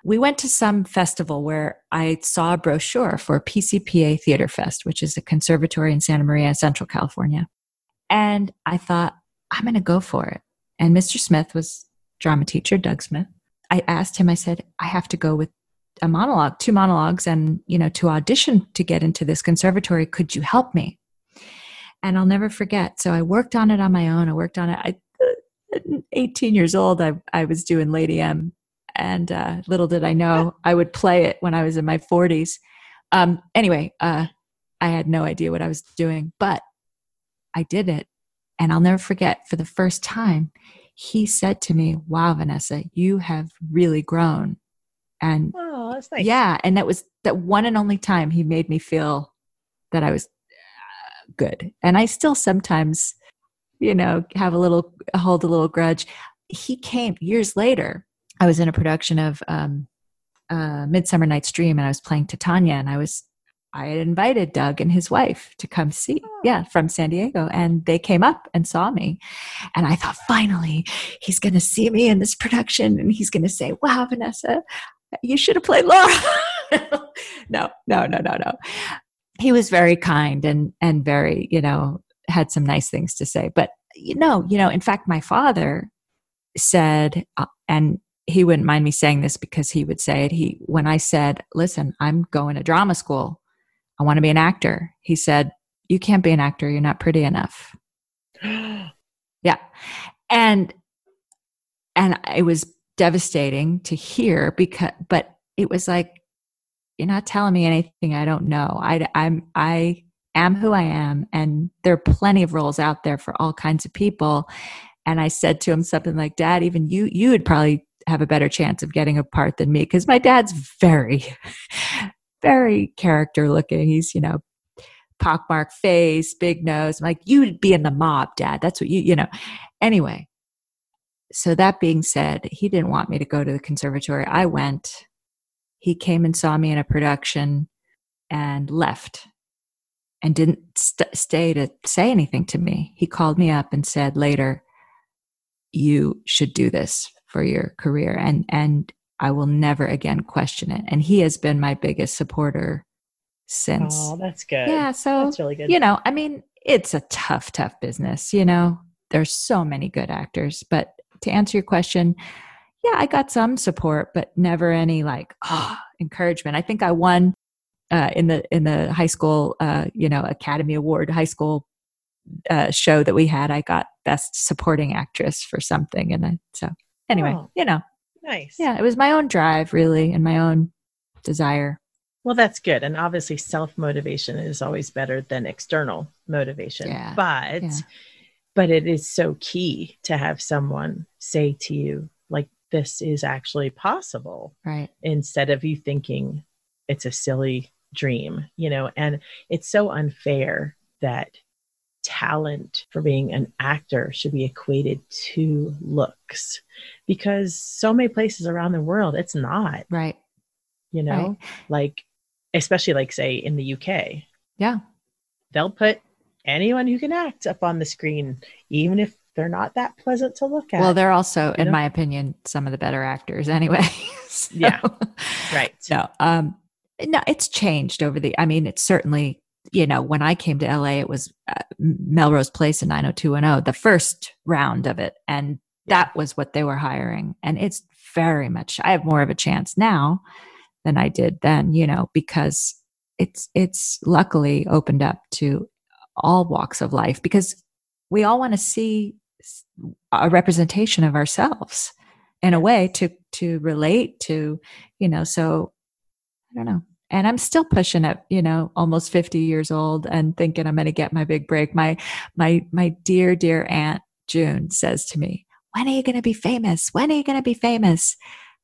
we went to some festival where I saw a brochure for PCPA Theater Fest, which is a conservatory in Santa Maria, Central California. And I thought, I'm going to go for it. And Mr. Smith was drama teacher, Doug Smith. I asked him, I said, I have to go with a monologue, two monologues, and, you know, to audition to get into this conservatory. Could you help me? And I'll never forget. So I worked on it on my own. I worked on it. I, uh, 18 years old, I, I was doing Lady M and uh, little did I know I would play it when I was in my 40s. Um, anyway, uh, I had no idea what I was doing, but I did it. And I'll never forget for the first time, he said to me, Wow, Vanessa, you have really grown. And oh, that's nice. yeah, and that was that one and only time he made me feel that I was uh, good. And I still sometimes, you know, have a little, hold a little grudge. He came years later I was in a production of um, uh, Midsummer Night's Dream, and I was playing Titania, and I was I had invited Doug and his wife to come see, oh. yeah, from San Diego, and they came up and saw me, and I thought finally he's going to see me in this production, and he's going to say, "Wow, Vanessa, you should have played Laura." [laughs] no, no, no, no, no. He was very kind and and very, you know, had some nice things to say, but you know, you know, in fact, my father said, uh, and he wouldn't mind me saying this because he would say it. He when I said, "Listen, I'm going to drama school. I want to be an actor." He said, "You can't be an actor. You're not pretty enough." [gasps] yeah. And and it was devastating to hear because but it was like you're not telling me anything I don't know. I I'm I am who I am and there are plenty of roles out there for all kinds of people. And I said to him something like, Dad, even you you would probably have a better chance of getting a part than me because my dad's very, [laughs] very character looking. He's, you know, pockmarked face, big nose. I'm like, you'd be in the mob, dad. That's what you, you know. Anyway, so that being said, he didn't want me to go to the conservatory. I went. He came and saw me in a production and left and didn't st- stay to say anything to me. He called me up and said later, You should do this for your career and and I will never again question it. And he has been my biggest supporter since. Oh, that's good. Yeah, so that's really good. You know, I mean, it's a tough, tough business. You know, there's so many good actors, but to answer your question, yeah, I got some support, but never any like oh, [gasps] encouragement. I think I won uh, in the in the high school, uh, you know, Academy Award high school uh, show that we had. I got best supporting actress for something, and I, so anyway, oh, you know. Nice. Yeah, it was my own drive, really, and my own desire. Well, that's good. And obviously, self motivation is always better than external motivation. Yeah. But, yeah. but it is so key to have someone say to you, like this is actually possible. Right. Instead of you thinking it's a silly dream, you know, and it's so unfair that talent for being an actor should be equated to looks because so many places around the world it's not. Right. You know, right. like especially like say in the UK. Yeah. They'll put anyone who can act up on the screen even if they're not that pleasant to look at. Well, they're also, in know? my opinion, some of the better actors [laughs] anyway. so, yeah. Right. No, um, no, it's changed over the, I mean, it's certainly, you know, when I came to LA, it was uh, Melrose Place in 90210, the first round of it. And that was what they were hiring. And it's very much, I have more of a chance now than I did then, you know, because it's, it's luckily opened up to all walks of life because we all want to see a representation of ourselves in a way to to relate to you know so i don't know and i'm still pushing it you know almost 50 years old and thinking i'm going to get my big break. My my my dear dear aunt june says to me when are you going to be famous? When are you going to be famous?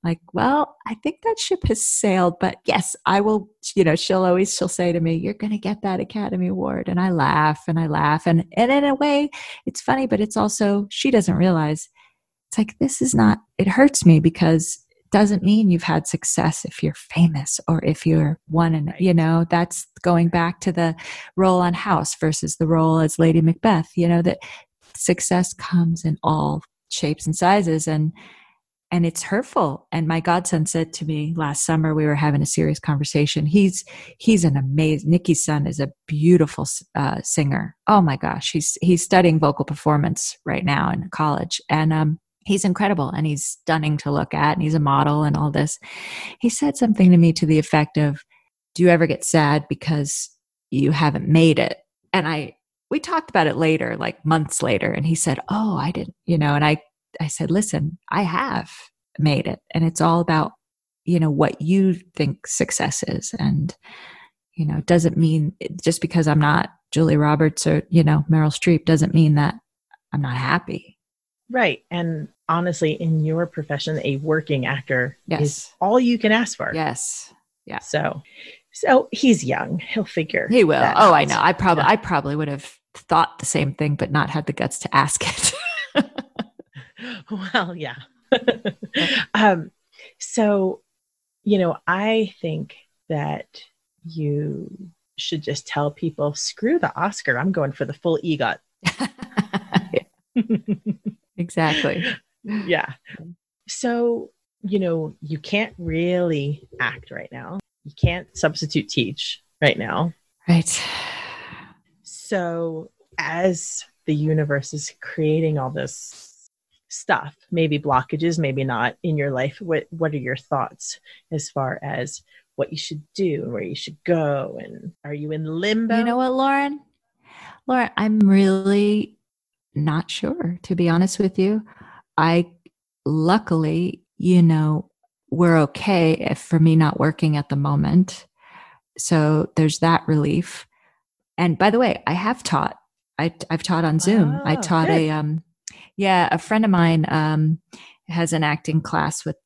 Like well i think that ship has sailed but yes i will you know she'll always she'll say to me you're going to get that academy award. And i laugh and i laugh. And and in a way it's funny but it's also she doesn't realize it's like this is not it hurts me because doesn't mean you've had success if you're famous or if you're one and you know that's going back to the role on house versus the role as lady macbeth you know that success comes in all shapes and sizes and and it's hurtful. And my godson said to me last summer we were having a serious conversation. He's he's an amazing nikki's son is a beautiful uh, singer. Oh my gosh he's he's studying vocal performance right now in college. And um he's incredible and he's stunning to look at and he's a model and all this he said something to me to the effect of do you ever get sad because you haven't made it and i we talked about it later like months later and he said oh i didn't you know and i I said, listen, I have made it. And it's all about, you know, what you think success is. And, you know, it doesn't mean just because I'm not Julie Roberts or, you know, Meryl Streep doesn't mean that I'm not happy. Right. And honestly, in your profession, a working actor yes. is all you can ask for. Yes. Yeah. So, so he's young. He'll figure. He will. Oh, out. I know. I probably, yeah. I probably would have thought the same thing, but not had the guts to ask it. [laughs] [laughs] well, yeah. [laughs] um, so, you know, I think that you should just tell people, screw the Oscar. I'm going for the full EGOT. exactly. Yeah. So, you know, you can't really act right now. You can't substitute teach right now. Right. So, as the universe is creating all this stuff maybe blockages maybe not in your life what what are your thoughts as far as what you should do and where you should go and are you in limbo you know what lauren lauren i'm really not sure to be honest with you i luckily you know we're okay if for me not working at the moment so there's that relief and by the way i have taught I, have taught on Zoom. Oh, I taught good. a um, yeah, a friend of mine um, has an acting class with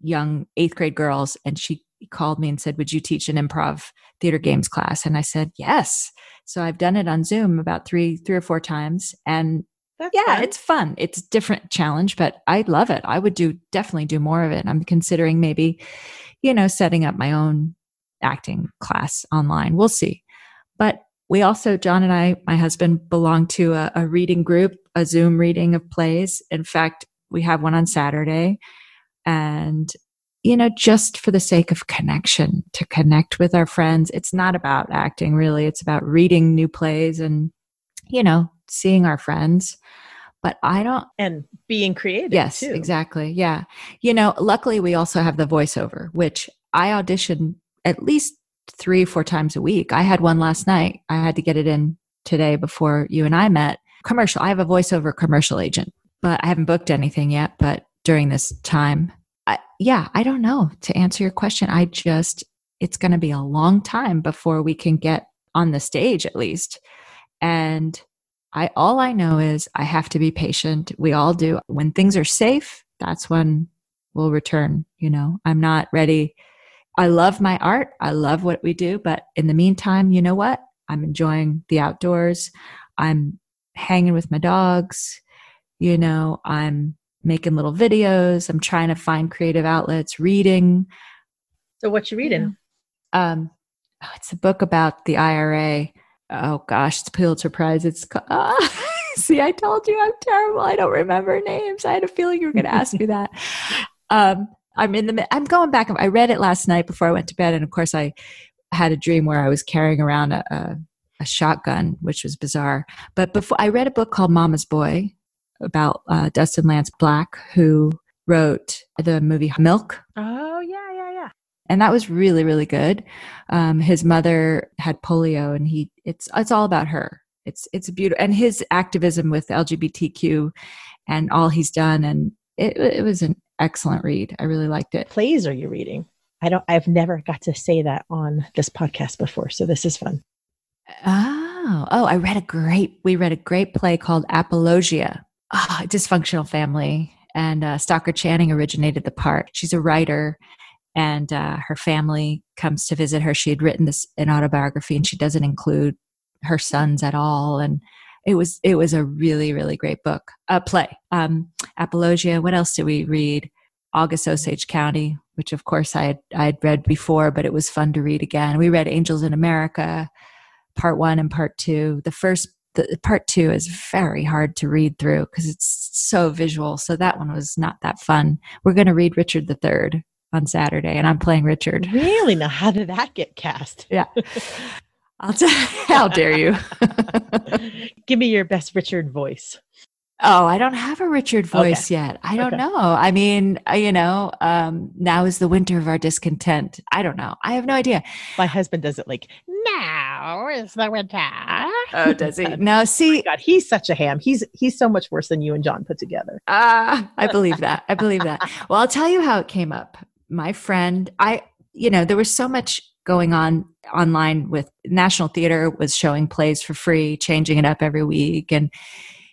young eighth grade girls, and she called me and said, Would you teach an improv theater games class? And I said, Yes. So I've done it on Zoom about three, three or four times. And That's yeah, fun. it's fun. It's a different challenge, but I love it. I would do definitely do more of it. I'm considering maybe, you know, setting up my own acting class online. We'll see. But we also, John and I, my husband, belong to a, a reading group, a Zoom reading of plays. In fact, we have one on Saturday. And you know, just for the sake of connection, to connect with our friends. It's not about acting, really. It's about reading new plays and, you know, seeing our friends. But I don't. And being creative. Yes, too. exactly. Yeah. You know, luckily we also have the voiceover, which I audition at least three, four times a week. I had one last night. I had to get it in today before you and I met. Commercial. I have a voiceover commercial agent, but I haven't booked anything yet. But during this time, I, yeah, I don't know. To answer your question, I just, it's going to be a long time before we can get on the stage at least. And I, all I know is I have to be patient. We all do. When things are safe, that's when we'll return. You know, I'm not ready. I love my art. I love what we do. But in the meantime, you know what? I'm enjoying the outdoors. I'm hanging with my dogs. You know, I'm making little videos. I'm trying to find creative outlets, reading. So, what you reading? Um, oh, it's a book about the IRA. Oh gosh, it's Pulitzer Prize. It's ah, [laughs] see, I told you I'm terrible. I don't remember names. I had a feeling you were going to ask me that. [laughs] Um, I'm in the. I'm going back. I read it last night before I went to bed, and of course, I had a dream where I was carrying around a, a, a shotgun, which was bizarre. But before I read a book called Mama's Boy about uh, Dustin Lance Black, who wrote the movie Milk. Oh yeah. And that was really, really good. Um, his mother had polio, and he it's it's all about her. It's it's beautiful, and his activism with LGBTQ, and all he's done, and it, it was an excellent read. I really liked it. Plays are you reading? I don't. I've never got to say that on this podcast before, so this is fun. Oh, oh! I read a great. We read a great play called Apologia. Oh, dysfunctional family, and uh, Stockard Channing originated the part. She's a writer, and uh, her family comes to visit her. She had written this an autobiography, and she doesn't include her sons at all, and it was it was a really really great book a uh, play. Um apologia what else did we read? August osage county which of course i had i had read before but it was fun to read again. We read angels in america part one and part two. The first the part two is very hard to read through because it's so visual. So that one was not that fun. We're going to read richard the third on saturday and i'm playing richard really now how did that get cast [laughs] yeah I'll t- [laughs] how dare you? [laughs] Give me your best Richard voice. Oh, I don't have a Richard voice okay. yet. I don't okay. know. I mean, uh, you know, um, now is the winter of our discontent. I don't know. I have no idea. My husband does it like, now is the winter. Oh, does he? no, see, oh God, he's such a ham. He's he's so much worse than you and John put together. Ah, uh, I believe that. I believe that. Well, I'll tell you how it came up. My friend, I, you know, there was so much going on online with National Theater was showing plays for free, changing it up every week. And,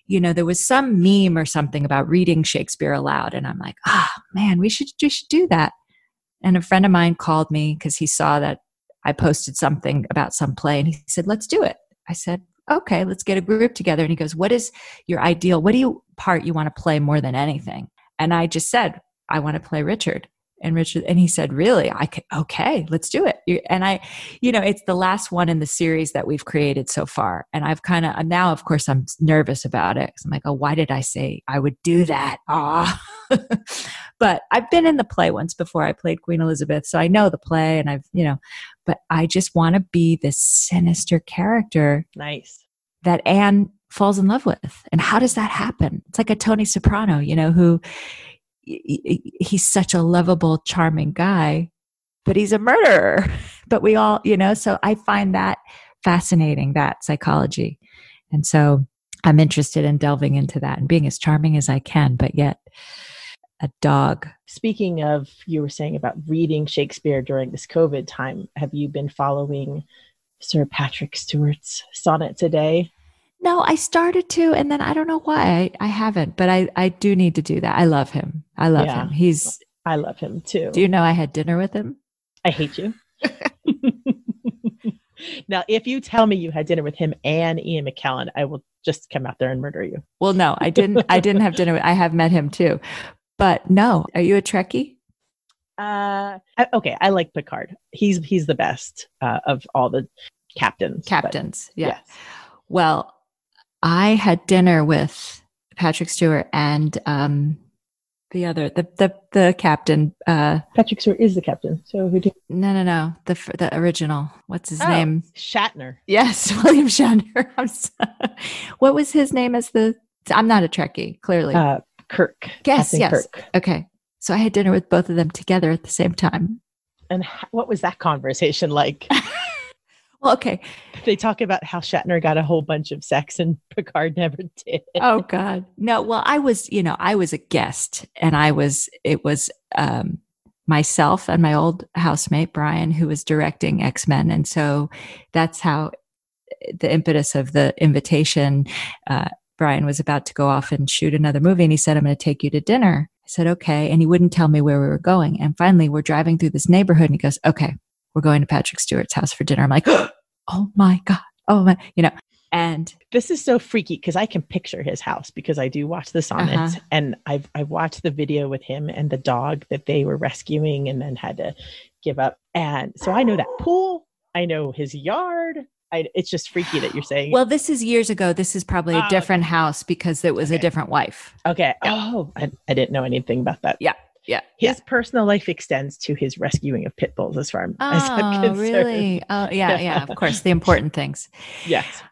you know, there was some meme or something about reading Shakespeare aloud. And I'm like, ah, oh, man, we should, we should do that. And a friend of mine called me because he saw that I posted something about some play and he said, let's do it. I said, okay, let's get a group together. And he goes, what is your ideal? What do you part you want to play more than anything? And I just said, I want to play Richard and richard and he said really? I could okay let's do it. And i you know it's the last one in the series that we've created so far. And i've kind of now of course i'm nervous about it i'm like oh why did i say i would do that? Ah [laughs] but i've been in the play once before. I played queen elizabeth so i know the play and i've you know but i just want to be this sinister character nice. that anne falls in love with. And how does that happen? It's like a tony soprano you know who he's such a lovable, charming guy, but he's a murderer. [laughs] But we all, you know, so I find that fascinating, that psychology. And so I'm interested in delving into that and being as charming as I can, but yet a dog. Speaking of, you were saying about reading Shakespeare during this COVID time, have you been following Sir Patrick Stewart's Sonnets a Day? No, I started to, and then I don't know why I, I haven't, but I, I do need to do that. I love him. I love yeah, him. He's. I love him too. Do you know I had dinner with him? I hate you. [laughs] [laughs] now, if you tell me you had dinner with him and Ian McKellen, I will just come out there and murder you. Well, no, I didn't. I [laughs] didn't have dinner. With, I have met him too, but no. Are you a Trekkie? Uh, okay. I like Picard. He's he's the best uh, of all the captains. Captains, yeah. Yes. Well, I had dinner with Patrick Stewart and um, the other, the the the captain. Uh, Patrick Stewart is the captain. So who? Do- no, no, no. The the original. What's his oh, name? Shatner. Yes, [laughs] William Shatner. what was his name as the? I'm not a Trekkie, clearly. Uh, Kirk. Yes, yes. Kirk. Okay, so I had dinner with both of them together at the same time. And what was that conversation like? [laughs] Well, okay. [laughs] They talk about how Shatner got a whole bunch of sex and [laughs] Picard never did. Oh God. No, well, I was, you know, I was a guest and I was it was um myself and my old housemate Brian who was directing X-Men and so that's how the impetus of the invitation uh Brian was about to go off and shoot another movie and he said I'm going to take you to dinner. I said, okay. And he wouldn't tell me where we were going. And finally, we're driving through this neighborhood and he goes, okay, we're going to Patrick Stewart's house for dinner. I'm like, [gasps] oh my God. Oh my, you know, and this is so freaky because I can picture his house because I do watch the sonnets uh-huh. and I've I've watched the video with him and the dog that they were rescuing and then had to give up. And so I know that pool, I know his yard. I, it's just freaky that you're saying. Well, this is years ago. This is probably a oh, different okay. house because it was okay. a different wife. Okay. Oh, I, I didn't know anything about that. Yeah. Yeah. His yeah. personal life extends to his rescuing of pit bulls as far oh, as I'm oh, [laughs] concerned. Really? Oh, yeah. Yeah. Of course. The important things. Yes.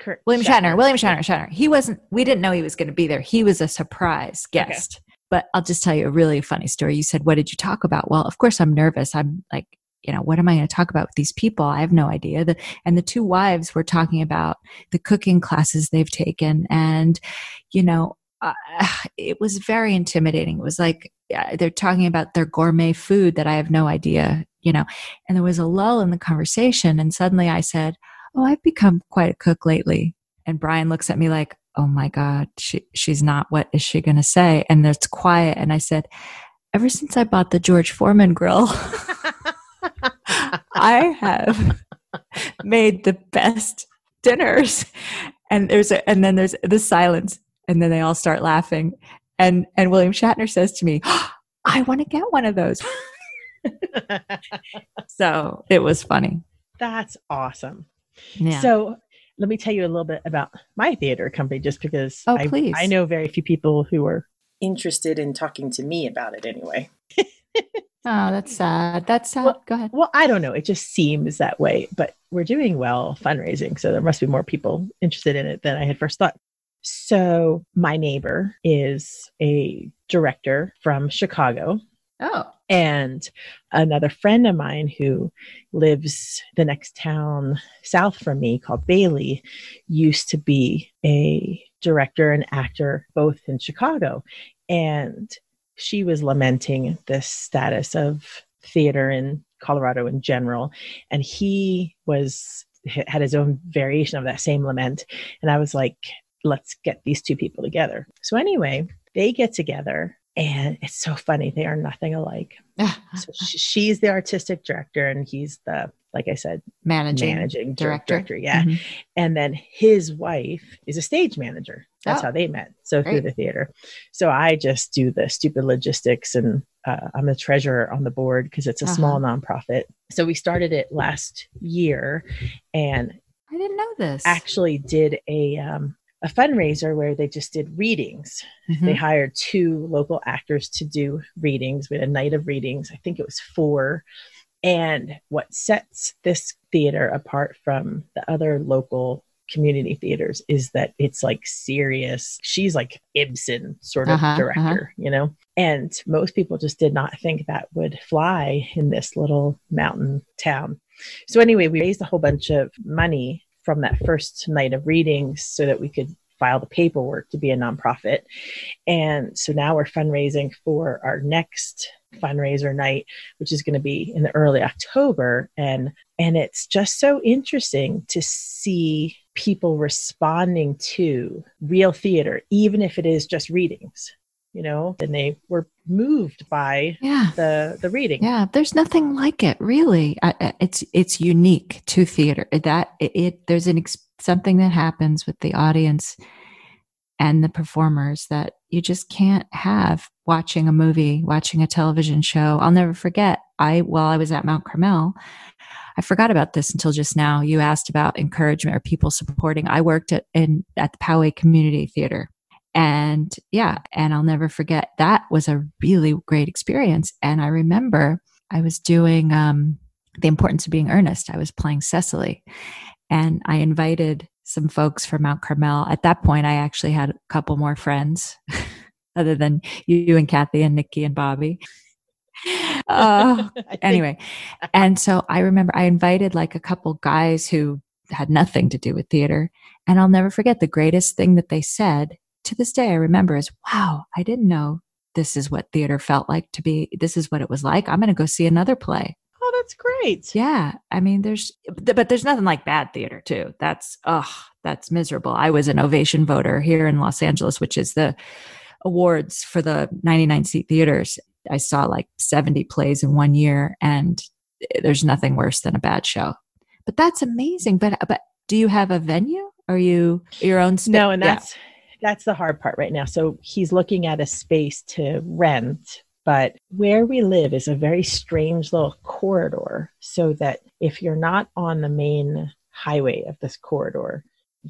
Kurt William Shatner. Shatner. William Shatner. Shatner. He wasn't. We didn't know he was going to be there. He was a surprise guest. Okay. But I'll just tell you a really funny story. You said, "What did you talk about?" Well, of course, I'm nervous. I'm like, you know, what am I going to talk about with these people? I have no idea. The, and the two wives were talking about the cooking classes they've taken, and you know, uh, [sighs] it was very intimidating. It was like Uh, they're talking about their gourmet food that I have no idea, you know. And there was a lull in the conversation, and suddenly I said, Oh, I've become quite a cook lately. And Brian looks at me like, Oh my God, she, she's not. What is she going to say? And it's quiet. And I said, Ever since I bought the George Foreman grill, [laughs] I have made the best dinners. And there's a, and then there's the silence. And then they all start laughing. And, and William Shatner says to me, oh, [gasps] I want to get one of those. [laughs] so it was funny. That's awesome. Yeah. So let me tell you a little bit about my theater company, just because oh, I, please. I know very few people who are interested in talking to me about it anyway. [laughs] oh, that's sad. That's sad. Well, Go ahead. Well, I don't know. It just seems that way, but we're doing well fundraising. So there must be more people interested in it than I had first thought. So my neighbor is a director from Chicago. Oh. And another friend of mine who lives the next town south from me called Bailey used to be a director and actor both in Chicago. And she was lamenting the status of theater in Colorado in general. And he was had his own variation of that same lament. And I was like, let's get these two people together. So anyway, they get together and it's so funny they are nothing alike [laughs] so she's the artistic director and he's the like i said managing, managing director, director yeah mm-hmm. and then his wife is a stage manager that's oh, how they met so great. through the theater so i just do the stupid logistics and uh, i'm the treasurer on the board because it's a uh-huh. small nonprofit so we started it last year and i didn't know this actually did a um, a fundraiser where they just did readings. Mm-hmm. They hired two local actors to do readings. We had a night of readings. I think it was four. And what sets this theater apart from the other local community theaters is that it's like serious. She's like Ibsen sort of uh-huh, uh-huh. director, uh-huh. you know? And most people just did not think that would fly in this little mountain town. So, anyway, we raised a whole bunch of money from that first night of readings so that we could file the paperwork to be a nonprofit. And so now we're fundraising for our next fundraiser night, which is going to be in the early October. And and it's just so interesting to see people responding to real theater, even if it is just readings you know and they were moved by yeah. the the reading yeah there's nothing like it really I, it's it's unique to theater that it, it there's an ex- something that happens with the audience and the performers that you just can't have watching a movie watching a television show i'll never forget i while i was at mount carmel I forgot about this until just now. You asked about encouragement or people supporting. I worked at in at the Poway Community Theater and yeah, and I'll never forget that was a really great experience. And I remember I was doing um, The Importance of Being Earnest. I was playing Cecily, and I invited some folks from Mount Carmel. At that point, I actually had a couple more friends [laughs] other than you and Kathy and Nikki and Bobby. [laughs] Uh, anyway, and so I remember I invited like a couple guys who had nothing to do with theater. And I'll never forget the greatest thing that they said to this day I remember is, wow, I didn't know this is what theater felt like to be. This is what it was like. I'm going to go see another play. Oh, that's great. Yeah. I mean, there's, but there's nothing like bad theater too. That's, oh, that's miserable. I was an ovation voter here in Los Angeles, which is the awards for the 99 seat theaters. I saw like 70 plays in one year, and eh, there's nothing worse than a bad show. But that's amazing. But but do you have a venue? Are you your own? Spa- no, and that's yeah. That's the hard part right now. So he's looking at a space to rent, but where we live is a very strange little corridor. So that if you're not on the main highway of this corridor,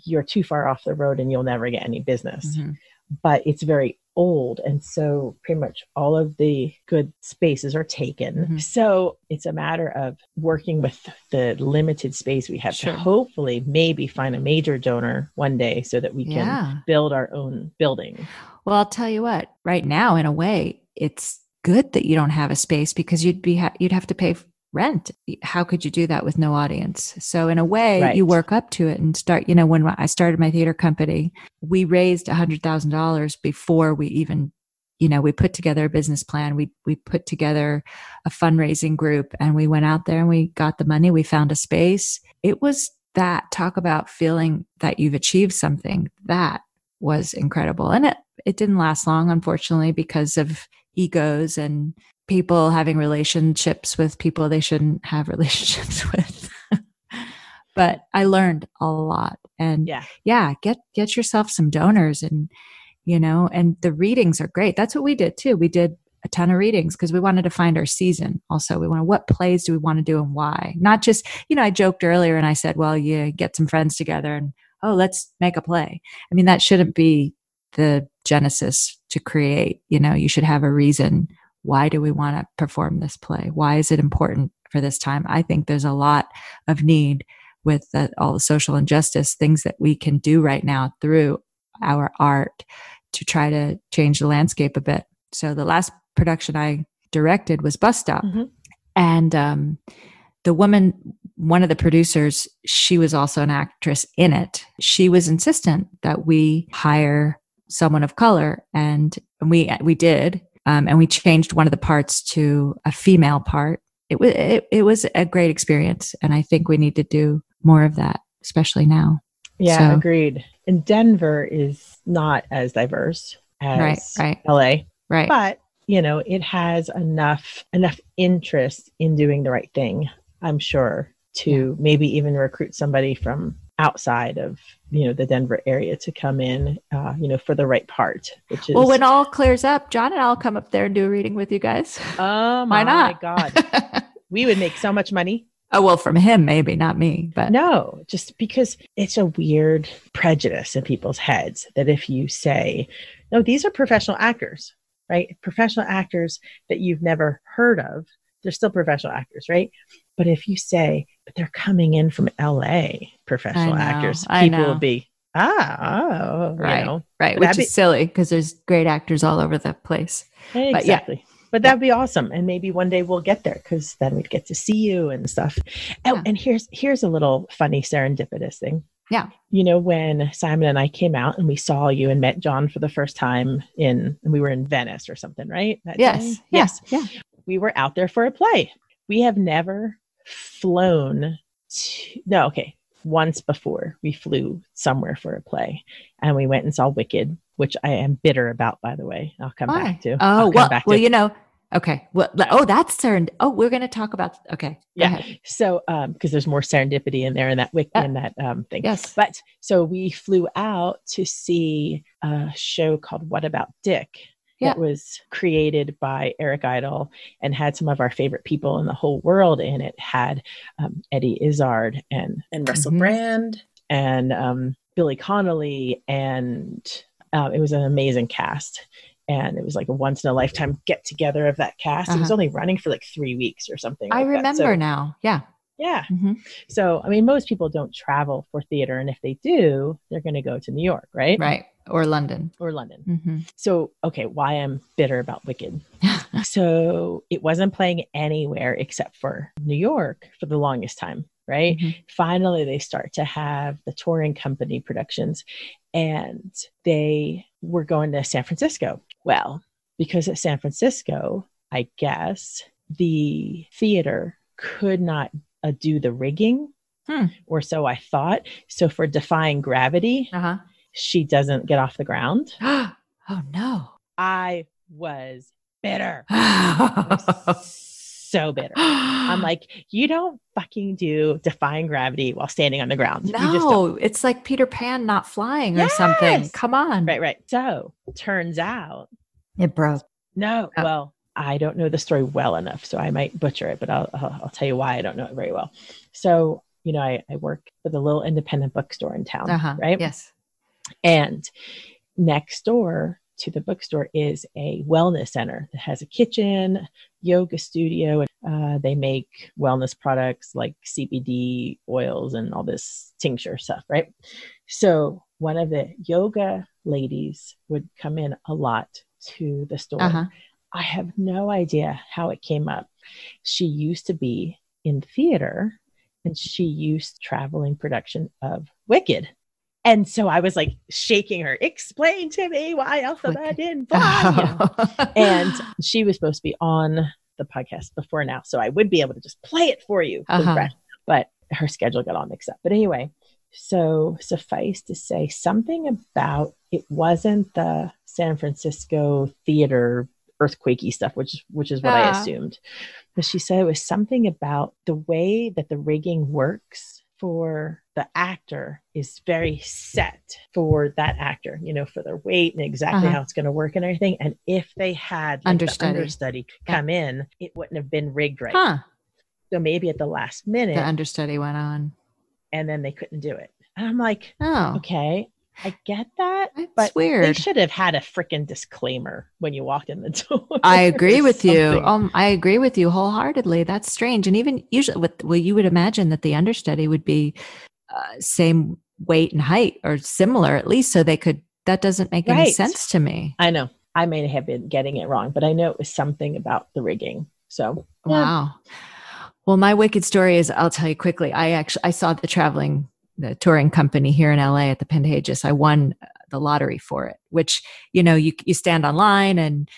you're too far off the road and you'll never get any business. Mm-hmm. But it's very old. And so pretty much all of the good spaces are taken. Mm-hmm. So it's a matter of working with the limited space we have sure. to hopefully maybe find a major donor one day so that we can yeah. build our own building. Well, I'll tell you what, right now, in a way, it's good that you don't have a space because you'd be ha- you'd have to pay rent. How could you do that with no audience? So in a way, right. you work up to it and start. You know, when I started my theater company, we raised a hundred thousand dollars before we even, you know, we put together a business plan. We we put together a fundraising group, and we went out there and we got the money. We found a space. It was that talk about feeling that you've achieved something. That was incredible, and it it didn't last long, unfortunately, because of egos and people having relationships with people they shouldn't have [laughs] relationships with. but I learned a lot. And yeah. yeah, get get yourself some donors and you know, and the readings are great. That's what we did too. We did a ton of readings because we wanted to find our season. Also, we wanted what plays do we want to do and why? Not just, you know, I joked earlier and I said, well, you get some friends together and oh, let's make a play. I mean, that shouldn't be the genesis to create. You know, you should have a reason why do we want to perform this play? Why is it important for this time? I think there's a lot of need with the, all the social injustice things that we can do right now through our art to try to change the landscape a bit. So the last production I directed was Bus Stop. Mm-hmm. And um, the woman, one of the producers, she was also an actress in it. She was insistent that we hire someone of color, and we we did. Um, and we changed one of the parts to a female part. It was it, it was a great experience, and I think we need to do more of that, especially now. Yeah, so, agreed. And Denver is not as diverse as right, right. LA, right? But you know, it has enough enough interest in doing the right thing. I'm sure to yeah. maybe even recruit somebody from outside of you know the Denver area to come in, uh, you know, for the right part. Which is well, when all clears up, John and I'll come up there and do a reading with you guys. Oh [laughs] my not? god, [laughs] we would make so much money. Oh well, from him maybe, not me, but no, just because it's a weird prejudice in people's heads that if you say, no, these are professional actors, right? Professional actors that you've never heard of, they're still professional actors, right? But if you say, but they're coming in from LA, professional know, actors, people will be, ah, oh, right, know. right, which be- is silly because there's great actors all over the place. Exactly. But yeah. But that'd be awesome, and maybe one day we'll get there because then we'd get to see you and stuff. Oh, yeah. and here's here's a little funny serendipitous thing. Yeah. You know, when Simon and I came out and we saw you and met John for the first time in, we were in Venice or something, right? yes. Day? Yes. Yeah. We were out there for a play. We have never flown to, no, okay. Once before we flew somewhere for a play and we went and saw Wicked, which I am bitter about, by the way. I'll come Why? back to. Oh, well, well, you know, Okay. Well, oh, that's serendip. Oh, we're going to talk about. Okay. Yeah. Ahead. So, um, because there's more serendipity in there in that wick uh, in that um thing. Yes. But so we flew out to see a show called What About Dick, yeah. was created by Eric Idle and had some of our favorite people in the whole world in it. Had um, Eddie Izzard and and Russell mm-hmm. Brand and um, Billy Connolly, and uh, it was an amazing cast. And it was like a once in a lifetime get together of that cast. Uh-huh. It was uh-huh. only running for like three weeks or something. I like remember so, now. Yeah. Yeah. Mm-hmm. So, I mean, most people don't travel for theater. And if they do, they're going to go to New York, right? Right or London. Or London. Mm-hmm. So, okay, why I'm bitter about Wicked. [laughs] so, it wasn't playing anywhere except for New York for the longest time, right? Mm-hmm. Finally, they start to have the touring company productions and they were going to San Francisco. Well, because at San Francisco, I guess the theater could not uh, do the rigging. Hmm. Or so I thought. So for defying gravity, uh-huh she doesn't get off the ground. [gasps] oh no. I was bitter. [gasps] Was so bitter. I'm [gasps] like, you don't fucking do defying gravity while standing on the ground. No, it's like Peter Pan not flying yes! or something. Come on. Right, right. So turns out it broke. No, oh. well, I don't know the story well enough, so I might butcher it, but I'll, I'll, I'll tell you why I don't know it very well. So, you know, I, I work with a little independent bookstore in town, uh-huh. right? Yes. And next door to the bookstore is a wellness center that has a kitchen, yoga studio. Uh, they make wellness products like CBD oils and all this tincture stuff, right? So one of the yoga ladies would come in a lot to the store. Uh-huh. I have no idea how it came up. She used to be in theater and she used traveling production of Wicked. And so I was like shaking her, explain to me why Elphaba didn't fly. You and she was supposed to be on the podcast before now. So I would be able to just play it for you. Uh-huh. But her schedule got all mixed up. But anyway, so suffice to say, something about it wasn't the San Francisco theater earthquakey stuff, which which is what I assumed. But she said it was something about the way that the rigging works for the actor is very set for that actor, you know, for their weight and exactly uh-huh. how it's going to work and everything. And if they had like, understudy. The understudy come yeah. in, it wouldn't have been rigged right. Huh. So maybe at the last minute, the understudy went on, and then they couldn't do it. And I'm like, oh, okay. I get that, That's but weird. They should have had a freaking disclaimer when you walked in the [laughs] door. I agree with something. you. Um, I agree with you wholeheartedly. That's strange. And even usually, with well, you would imagine that the understudy would be uh, same weight and height or similar at least, so they could. That doesn't make right. any sense to me. I know. I may have been getting it wrong, but I know it was something about the rigging. So yeah. wow. Well, my wicked story is I'll tell you quickly. I actually I saw the traveling the touring company here in LA at the Pantages. I won the lottery for it, which, you know, you, you stand online and,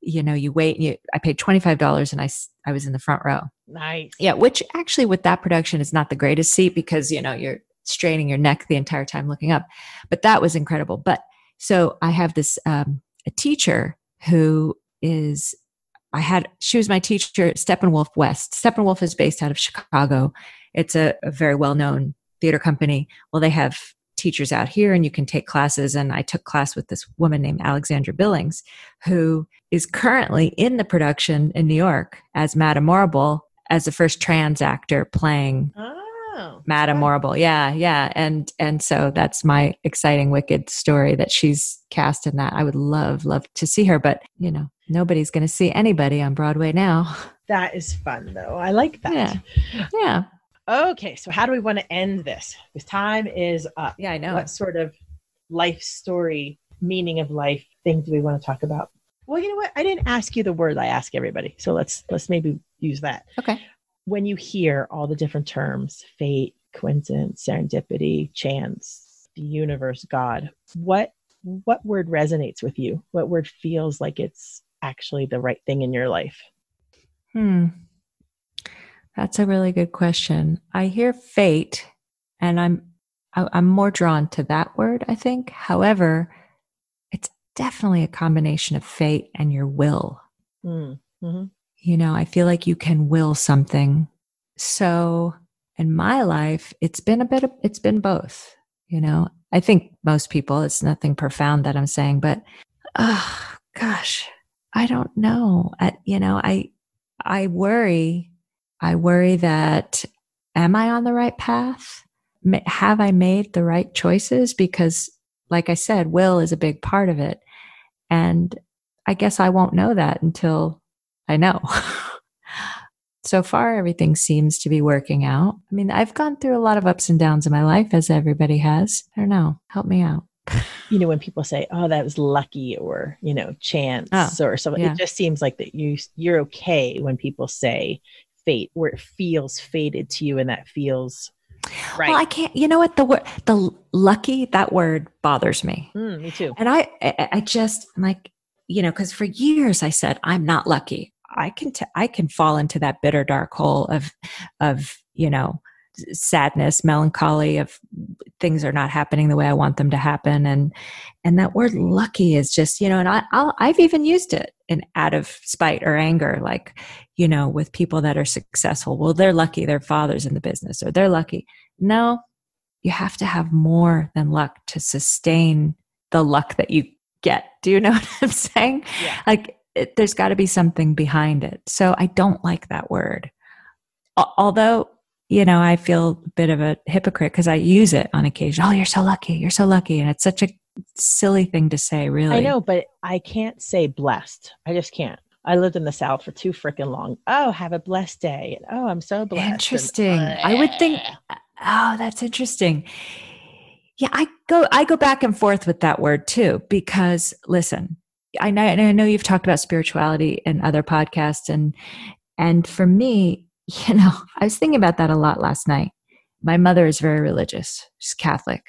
you know, you wait. You, I paid $25 and I, I was in the front row. Nice. Yeah. Which actually with that production is not the greatest seat because, you know, you're straining your neck the entire time looking up, but that was incredible. But so I have this, um, a teacher who is I had she was my teacher Steppenwolf West. Steppenwolf is based out of Chicago. It's a, a very well known theater company. Well, they have teachers out here and you can take classes. And I took class with this woman named Alexandra Billings, who is currently in the production in New York as Madame Morrible as the first trans actor playing oh, Madame Morrible. Yeah, yeah. And and so that's my exciting wicked story that she's cast in that. I would love, love to see her, but you know, nobody's gonna see anybody on Broadway now. That is fun though. I like that. Yeah. Yeah. Okay, so how do we want to end this? Because time is up. Yeah, I know. What sort of life story, meaning of life thing do we want to talk about? Well, you know what? I didn't ask you the word I ask everybody. So let's let's maybe use that. Okay. When you hear all the different terms, fate, coincidence, serendipity, chance, the universe, God, what what word resonates with you? What word feels like it's actually the right thing in your life? Hmm. That's a really good question. I hear fate and I'm I'm more drawn to that word, I think. However, it's definitely a combination of fate and your will. Mm, mm-hmm. You know, I feel like you can will something. So in my life, it's been a bit of, it's been both. You know, I think most people, it's nothing profound that I'm saying, but oh gosh, I don't know. I, you know, I, I worry I worry that, am I on the right path? Have I made the right choices? Because, like I said, will is a big part of it. And I guess I won't know that until I know. [laughs] so far, everything seems to be working out. I mean, I've gone through a lot of ups and downs in my life, as everybody has. I don't know. Help me out. [laughs] you know, when people say, "Oh, that was lucky," or you know, chance, oh, or something, yeah. it just seems like that you you're okay when people say fate where it feels fated to you and that feels right. Well, I can't, you know what? The word, the lucky, that word bothers me. Mm, me too. And I, I, I just like, you know, because for years I said, I'm not lucky. I can, t- I can fall into that bitter dark hole of, of, you know, sadness, melancholy of things are not happening the way I want them to happen. And, and that word lucky is just, you know, and I, I'll, I've even used it in out of spite or anger, like, you know, with people that are successful. Well, they're lucky their father's in the business or they're lucky. No, you have to have more than luck to sustain the luck that you get. Do you know [laughs] what I'm saying? Yeah. Like, it, there's got to be something behind it. So I don't like that word. Although you know, I feel a bit of a hypocrite because I use it on occasion. Oh, you're so lucky. You're so lucky. And it's such a silly thing to say, really. I know, but I can't say blessed. I just can't. I lived in the South for too freaking long. Oh, have a blessed day. And, oh, I'm so blessed. Interesting. And, uh, I would think, oh, that's interesting. Yeah, I go I go back and forth with that word too because listen, I know I know you've talked about spirituality in other podcasts and and for me [laughs] you know, I was thinking about that a lot last night. My mother is very religious, she's Catholic.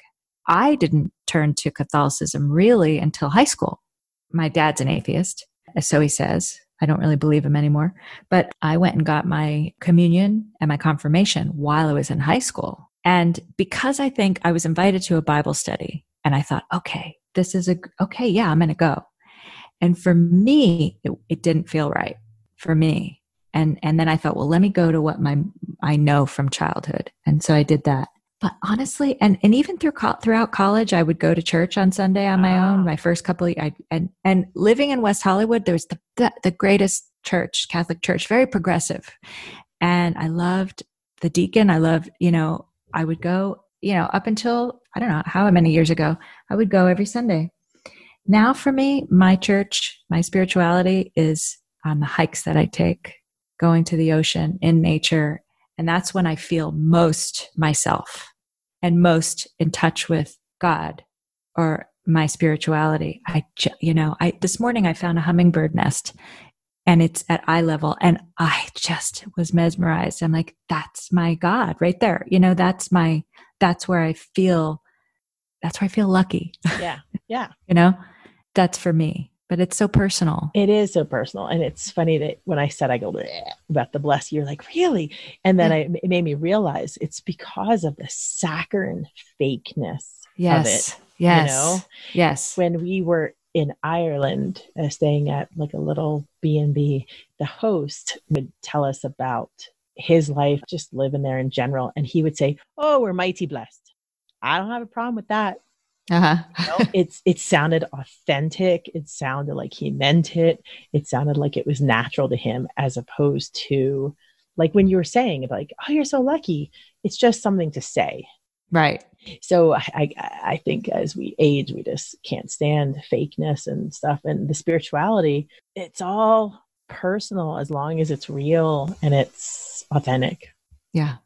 I didn't turn to Catholicism really until high school. My dad's an atheist, as so he says. I don't really believe him anymore. But I went and got my communion and my confirmation while I was in high school. And because I think I was invited to a Bible study, and I thought, okay, this is a, okay, yeah, I'm going to go. And for me, it, it didn't feel right for me and and then i thought well let me go to what my i know from childhood. And so i did that. But honestly and and even through throughout college i would go to church on sunday on my own ah. my first couple of, I, and and living in west hollywood there was the, the, the greatest church catholic church very progressive. And i loved the deacon. I loved you know i would go you know up until i don't know how many years ago i would go every sunday. Now for me my church my spirituality is on the hikes that i take going to the ocean in nature. And that's when I feel most myself and most in touch with God or my spirituality. I, you know, I, this morning I found a hummingbird nest and it's at eye level and I just was mesmerized. I'm like, that's my God right there. You know, that's my, that's where I feel, that's where I feel lucky. Yeah. Yeah. [laughs] you know, that's for me but it's so personal. It is so personal. And it's funny that when I said I go about the bless, you're like, really? And then. I, it made me realize it's because of the saccharine fakeness yes. of it. Yes. You know? Yes. When we were in Ireland, uh, staying at like a little B and B, the host would tell us about his life, just living there in general, and he would say, "Oh, we're mighty blessed." I don't have a problem with that. Uh-huh. you know, it's it sounded authentic. It sounded like he meant it. It sounded like it was natural to him, as opposed to like when you were saying like, "Oh, you're so lucky." It's just something to say, right? So I, I, I think as we age, we just can't stand fakeness and stuff. And the spirituality, it's all personal as long as it's real and it's authentic. Yeah.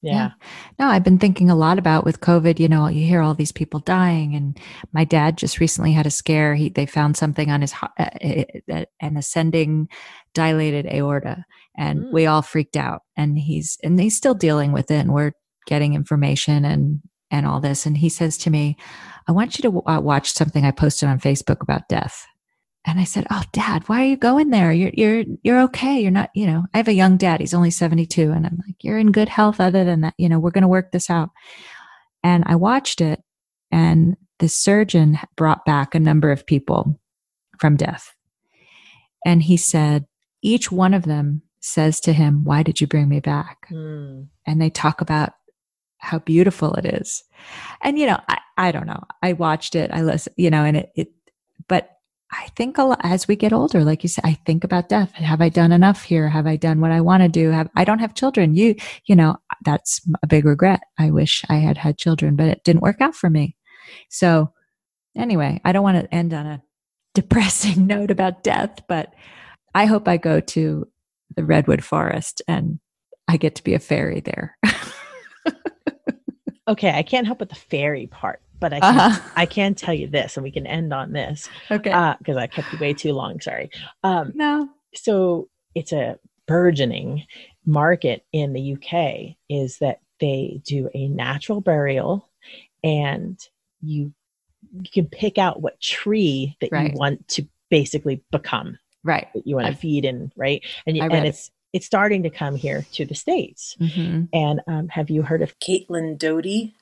Yeah. yeah. No, I've been thinking a lot about with COVID, you know, you hear all these people dying and my dad just recently had a scare. He they found something on his uh, an ascending dilated aorta and mm. we all freaked out and he's and he's still dealing with it and we're getting information and and all this and he says to me, "I want you to w- uh, watch something I posted on Facebook about death." And I said, "Oh, Dad, why are you going there? You're you're you're okay. You're not. You know, I have a young dad. He's only 72, and I'm like, you're in good health. Other than that, you know, we're going to work this out." And I watched it, and the surgeon brought back a number of people from death, and he said each one of them says to him, "Why did you bring me back?" Mm. And they talk about how beautiful it is. And you know, I, I don't know. I watched it. I listen. You know, and it, it I think a lot, as we get older, like you said, I think about death. Have I done enough here? Have I done what I want to do? Have I don't have children? You, you know, that's a big regret. I wish I had had children, but it didn't work out for me. So, anyway, I don't want to end on a [laughs] depressing note about death, but I hope I go to the redwood forest and I get to be a fairy there. [laughs] okay, I can't help with the fairy part but I can, uh-huh. I can tell you this, and we can end on this. Okay. Because uh, I kept you way too long. Sorry. Um, no. So it's a burgeoning market in the UK is that they do a natural burial, and you you can pick out what tree that right. you want to basically become. Right. That you want to feed in, right? And you, and it. it's it's starting to come here to the States. Mm-hmm. And um, have you heard of Caitlin Doughty?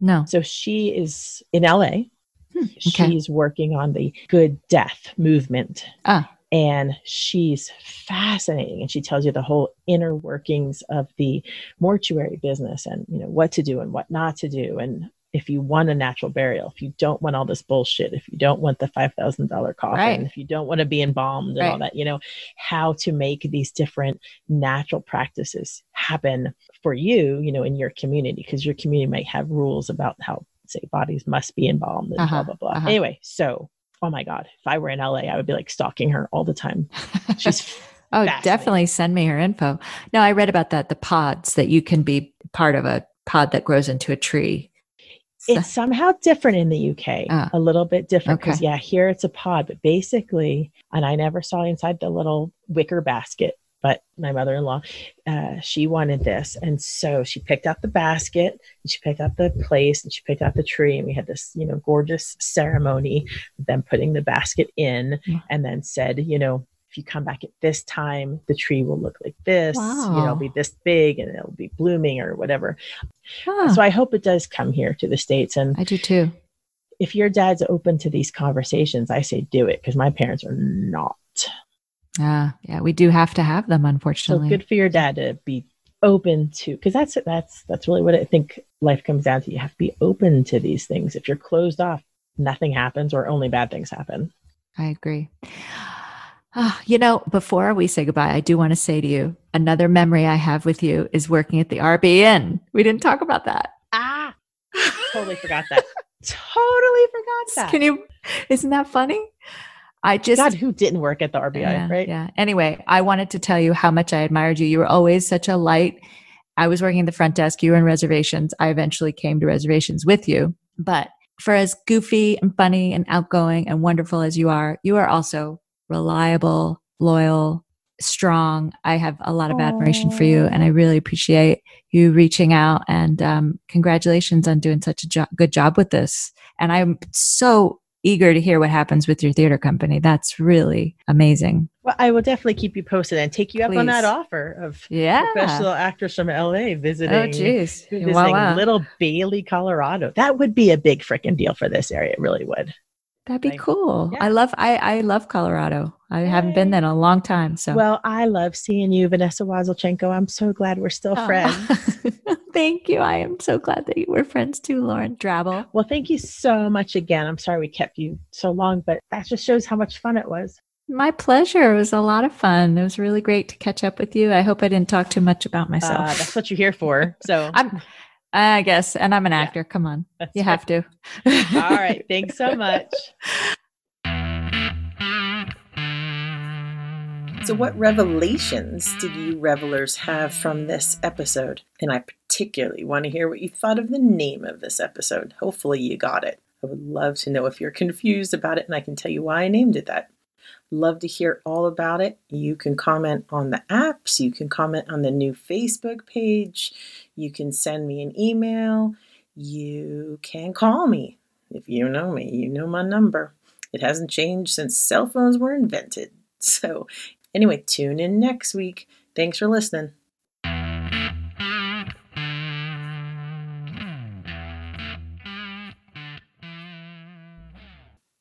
No. So she is in LA. Hmm, okay. She's working on the good death movement. Ah. And she's fascinating. And she tells you the whole inner workings of the mortuary business and, you know, what to do and what not to do. And if you want a natural burial, if you don't want all this bullshit, if you don't want the $5,000 coffin, Right. if you don't want to be embalmed and all that, you know, how to make these different natural practices happen for you, you know, in your community, because your community might have rules about how, say, bodies must be embalmed and Uh-huh, blah, blah, blah. uh-huh. Anyway, so, oh my God, if I were in LA, I would be like stalking her all the time. She's [laughs] oh, definitely send me her info. No, I read about that. The pods that you can be part of a pod that grows into a tree. It's somehow different in the UK, Ah. a little bit different because Okay. yeah, here it's a pod, but basically, and I never saw inside the little wicker basket. But my mother-in-law, uh, she wanted this, and so she picked out the basket, and she picked out the place, and she picked out the tree, and we had this, you know, gorgeous ceremony. Them putting the basket in, Mm. and then said, you know, if you come back at this time, the tree will look like this. You know, it'll be this big, and it'll be blooming or whatever. Ah, So I hope it does come here to the states, and I do too. if your dad's open to these conversations, I say do it because my parents are not. Ah, yeah, we do have to have them, So unfortunately. good for your dad to be open to because that's that's that's really what I think life comes down to. You have to be open to these things. If you're closed off, nothing happens or only bad things happen. I agree. Ah, you know, before we say goodbye, I do want to say to you another memory I have with you is working at the RBN. We didn't talk about that. Ah, [laughs] totally forgot that. totally forgot that. Can you? Isn't that funny? I just God, who didn't work at the RBI, yeah, right? Yeah. Anyway, I wanted to tell you how much I admired you. You were always such a light. I was working at the front desk. You were in reservations. I eventually came to reservations with you. But for as goofy and funny and outgoing and wonderful as you are, you are also reliable, loyal, strong. I have a lot of admiration for you, and I really appreciate you reaching out. And um, congratulations on doing such a jo- good job with this. And I'm so eager to hear what happens with your theater company. That's really amazing. Well, I will definitely keep you posted and take you up on that offer of Yeah. professional actors from LA visiting. Oh, geez. visiting Wow, wow. Little Bailey, Colorado. That would be a big freaking deal for this area. It really would. That'd be Like, cool. yeah. I love I I love Colorado. I haven't been there in a long time. So Well, I love seeing you, Vanessa Wasylczenko. I'm so glad we're still Aw. friends. [laughs] Thank you. I am so glad that you were friends too, Lauren Drabble. Well, thank you so much again. I'm sorry we kept you so long, but that just shows how much fun it was. My pleasure. It was a lot of fun. It was really great to catch up with you. I hope I didn't talk too much about Uh, myself. that's what you're here for. So, [laughs] I'm I guess, and I'm an Yeah. actor. Come on. that's You right. have to. All right. [laughs] Thanks so much. So, what revelations did you revelers have from this episode? And I particularly want to hear what you thought of the name of this episode. Hopefully, you got it. I would love to know if you're confused about it, and I can tell you why I named it that. Love to hear all about it. You can comment on the apps, you can comment on the new Facebook page, you can send me an email, you can call me. If you know me, you know my number. It hasn't changed since cell phones were invented. [laughs] So, Anyway, tune in next week. Thanks for listening.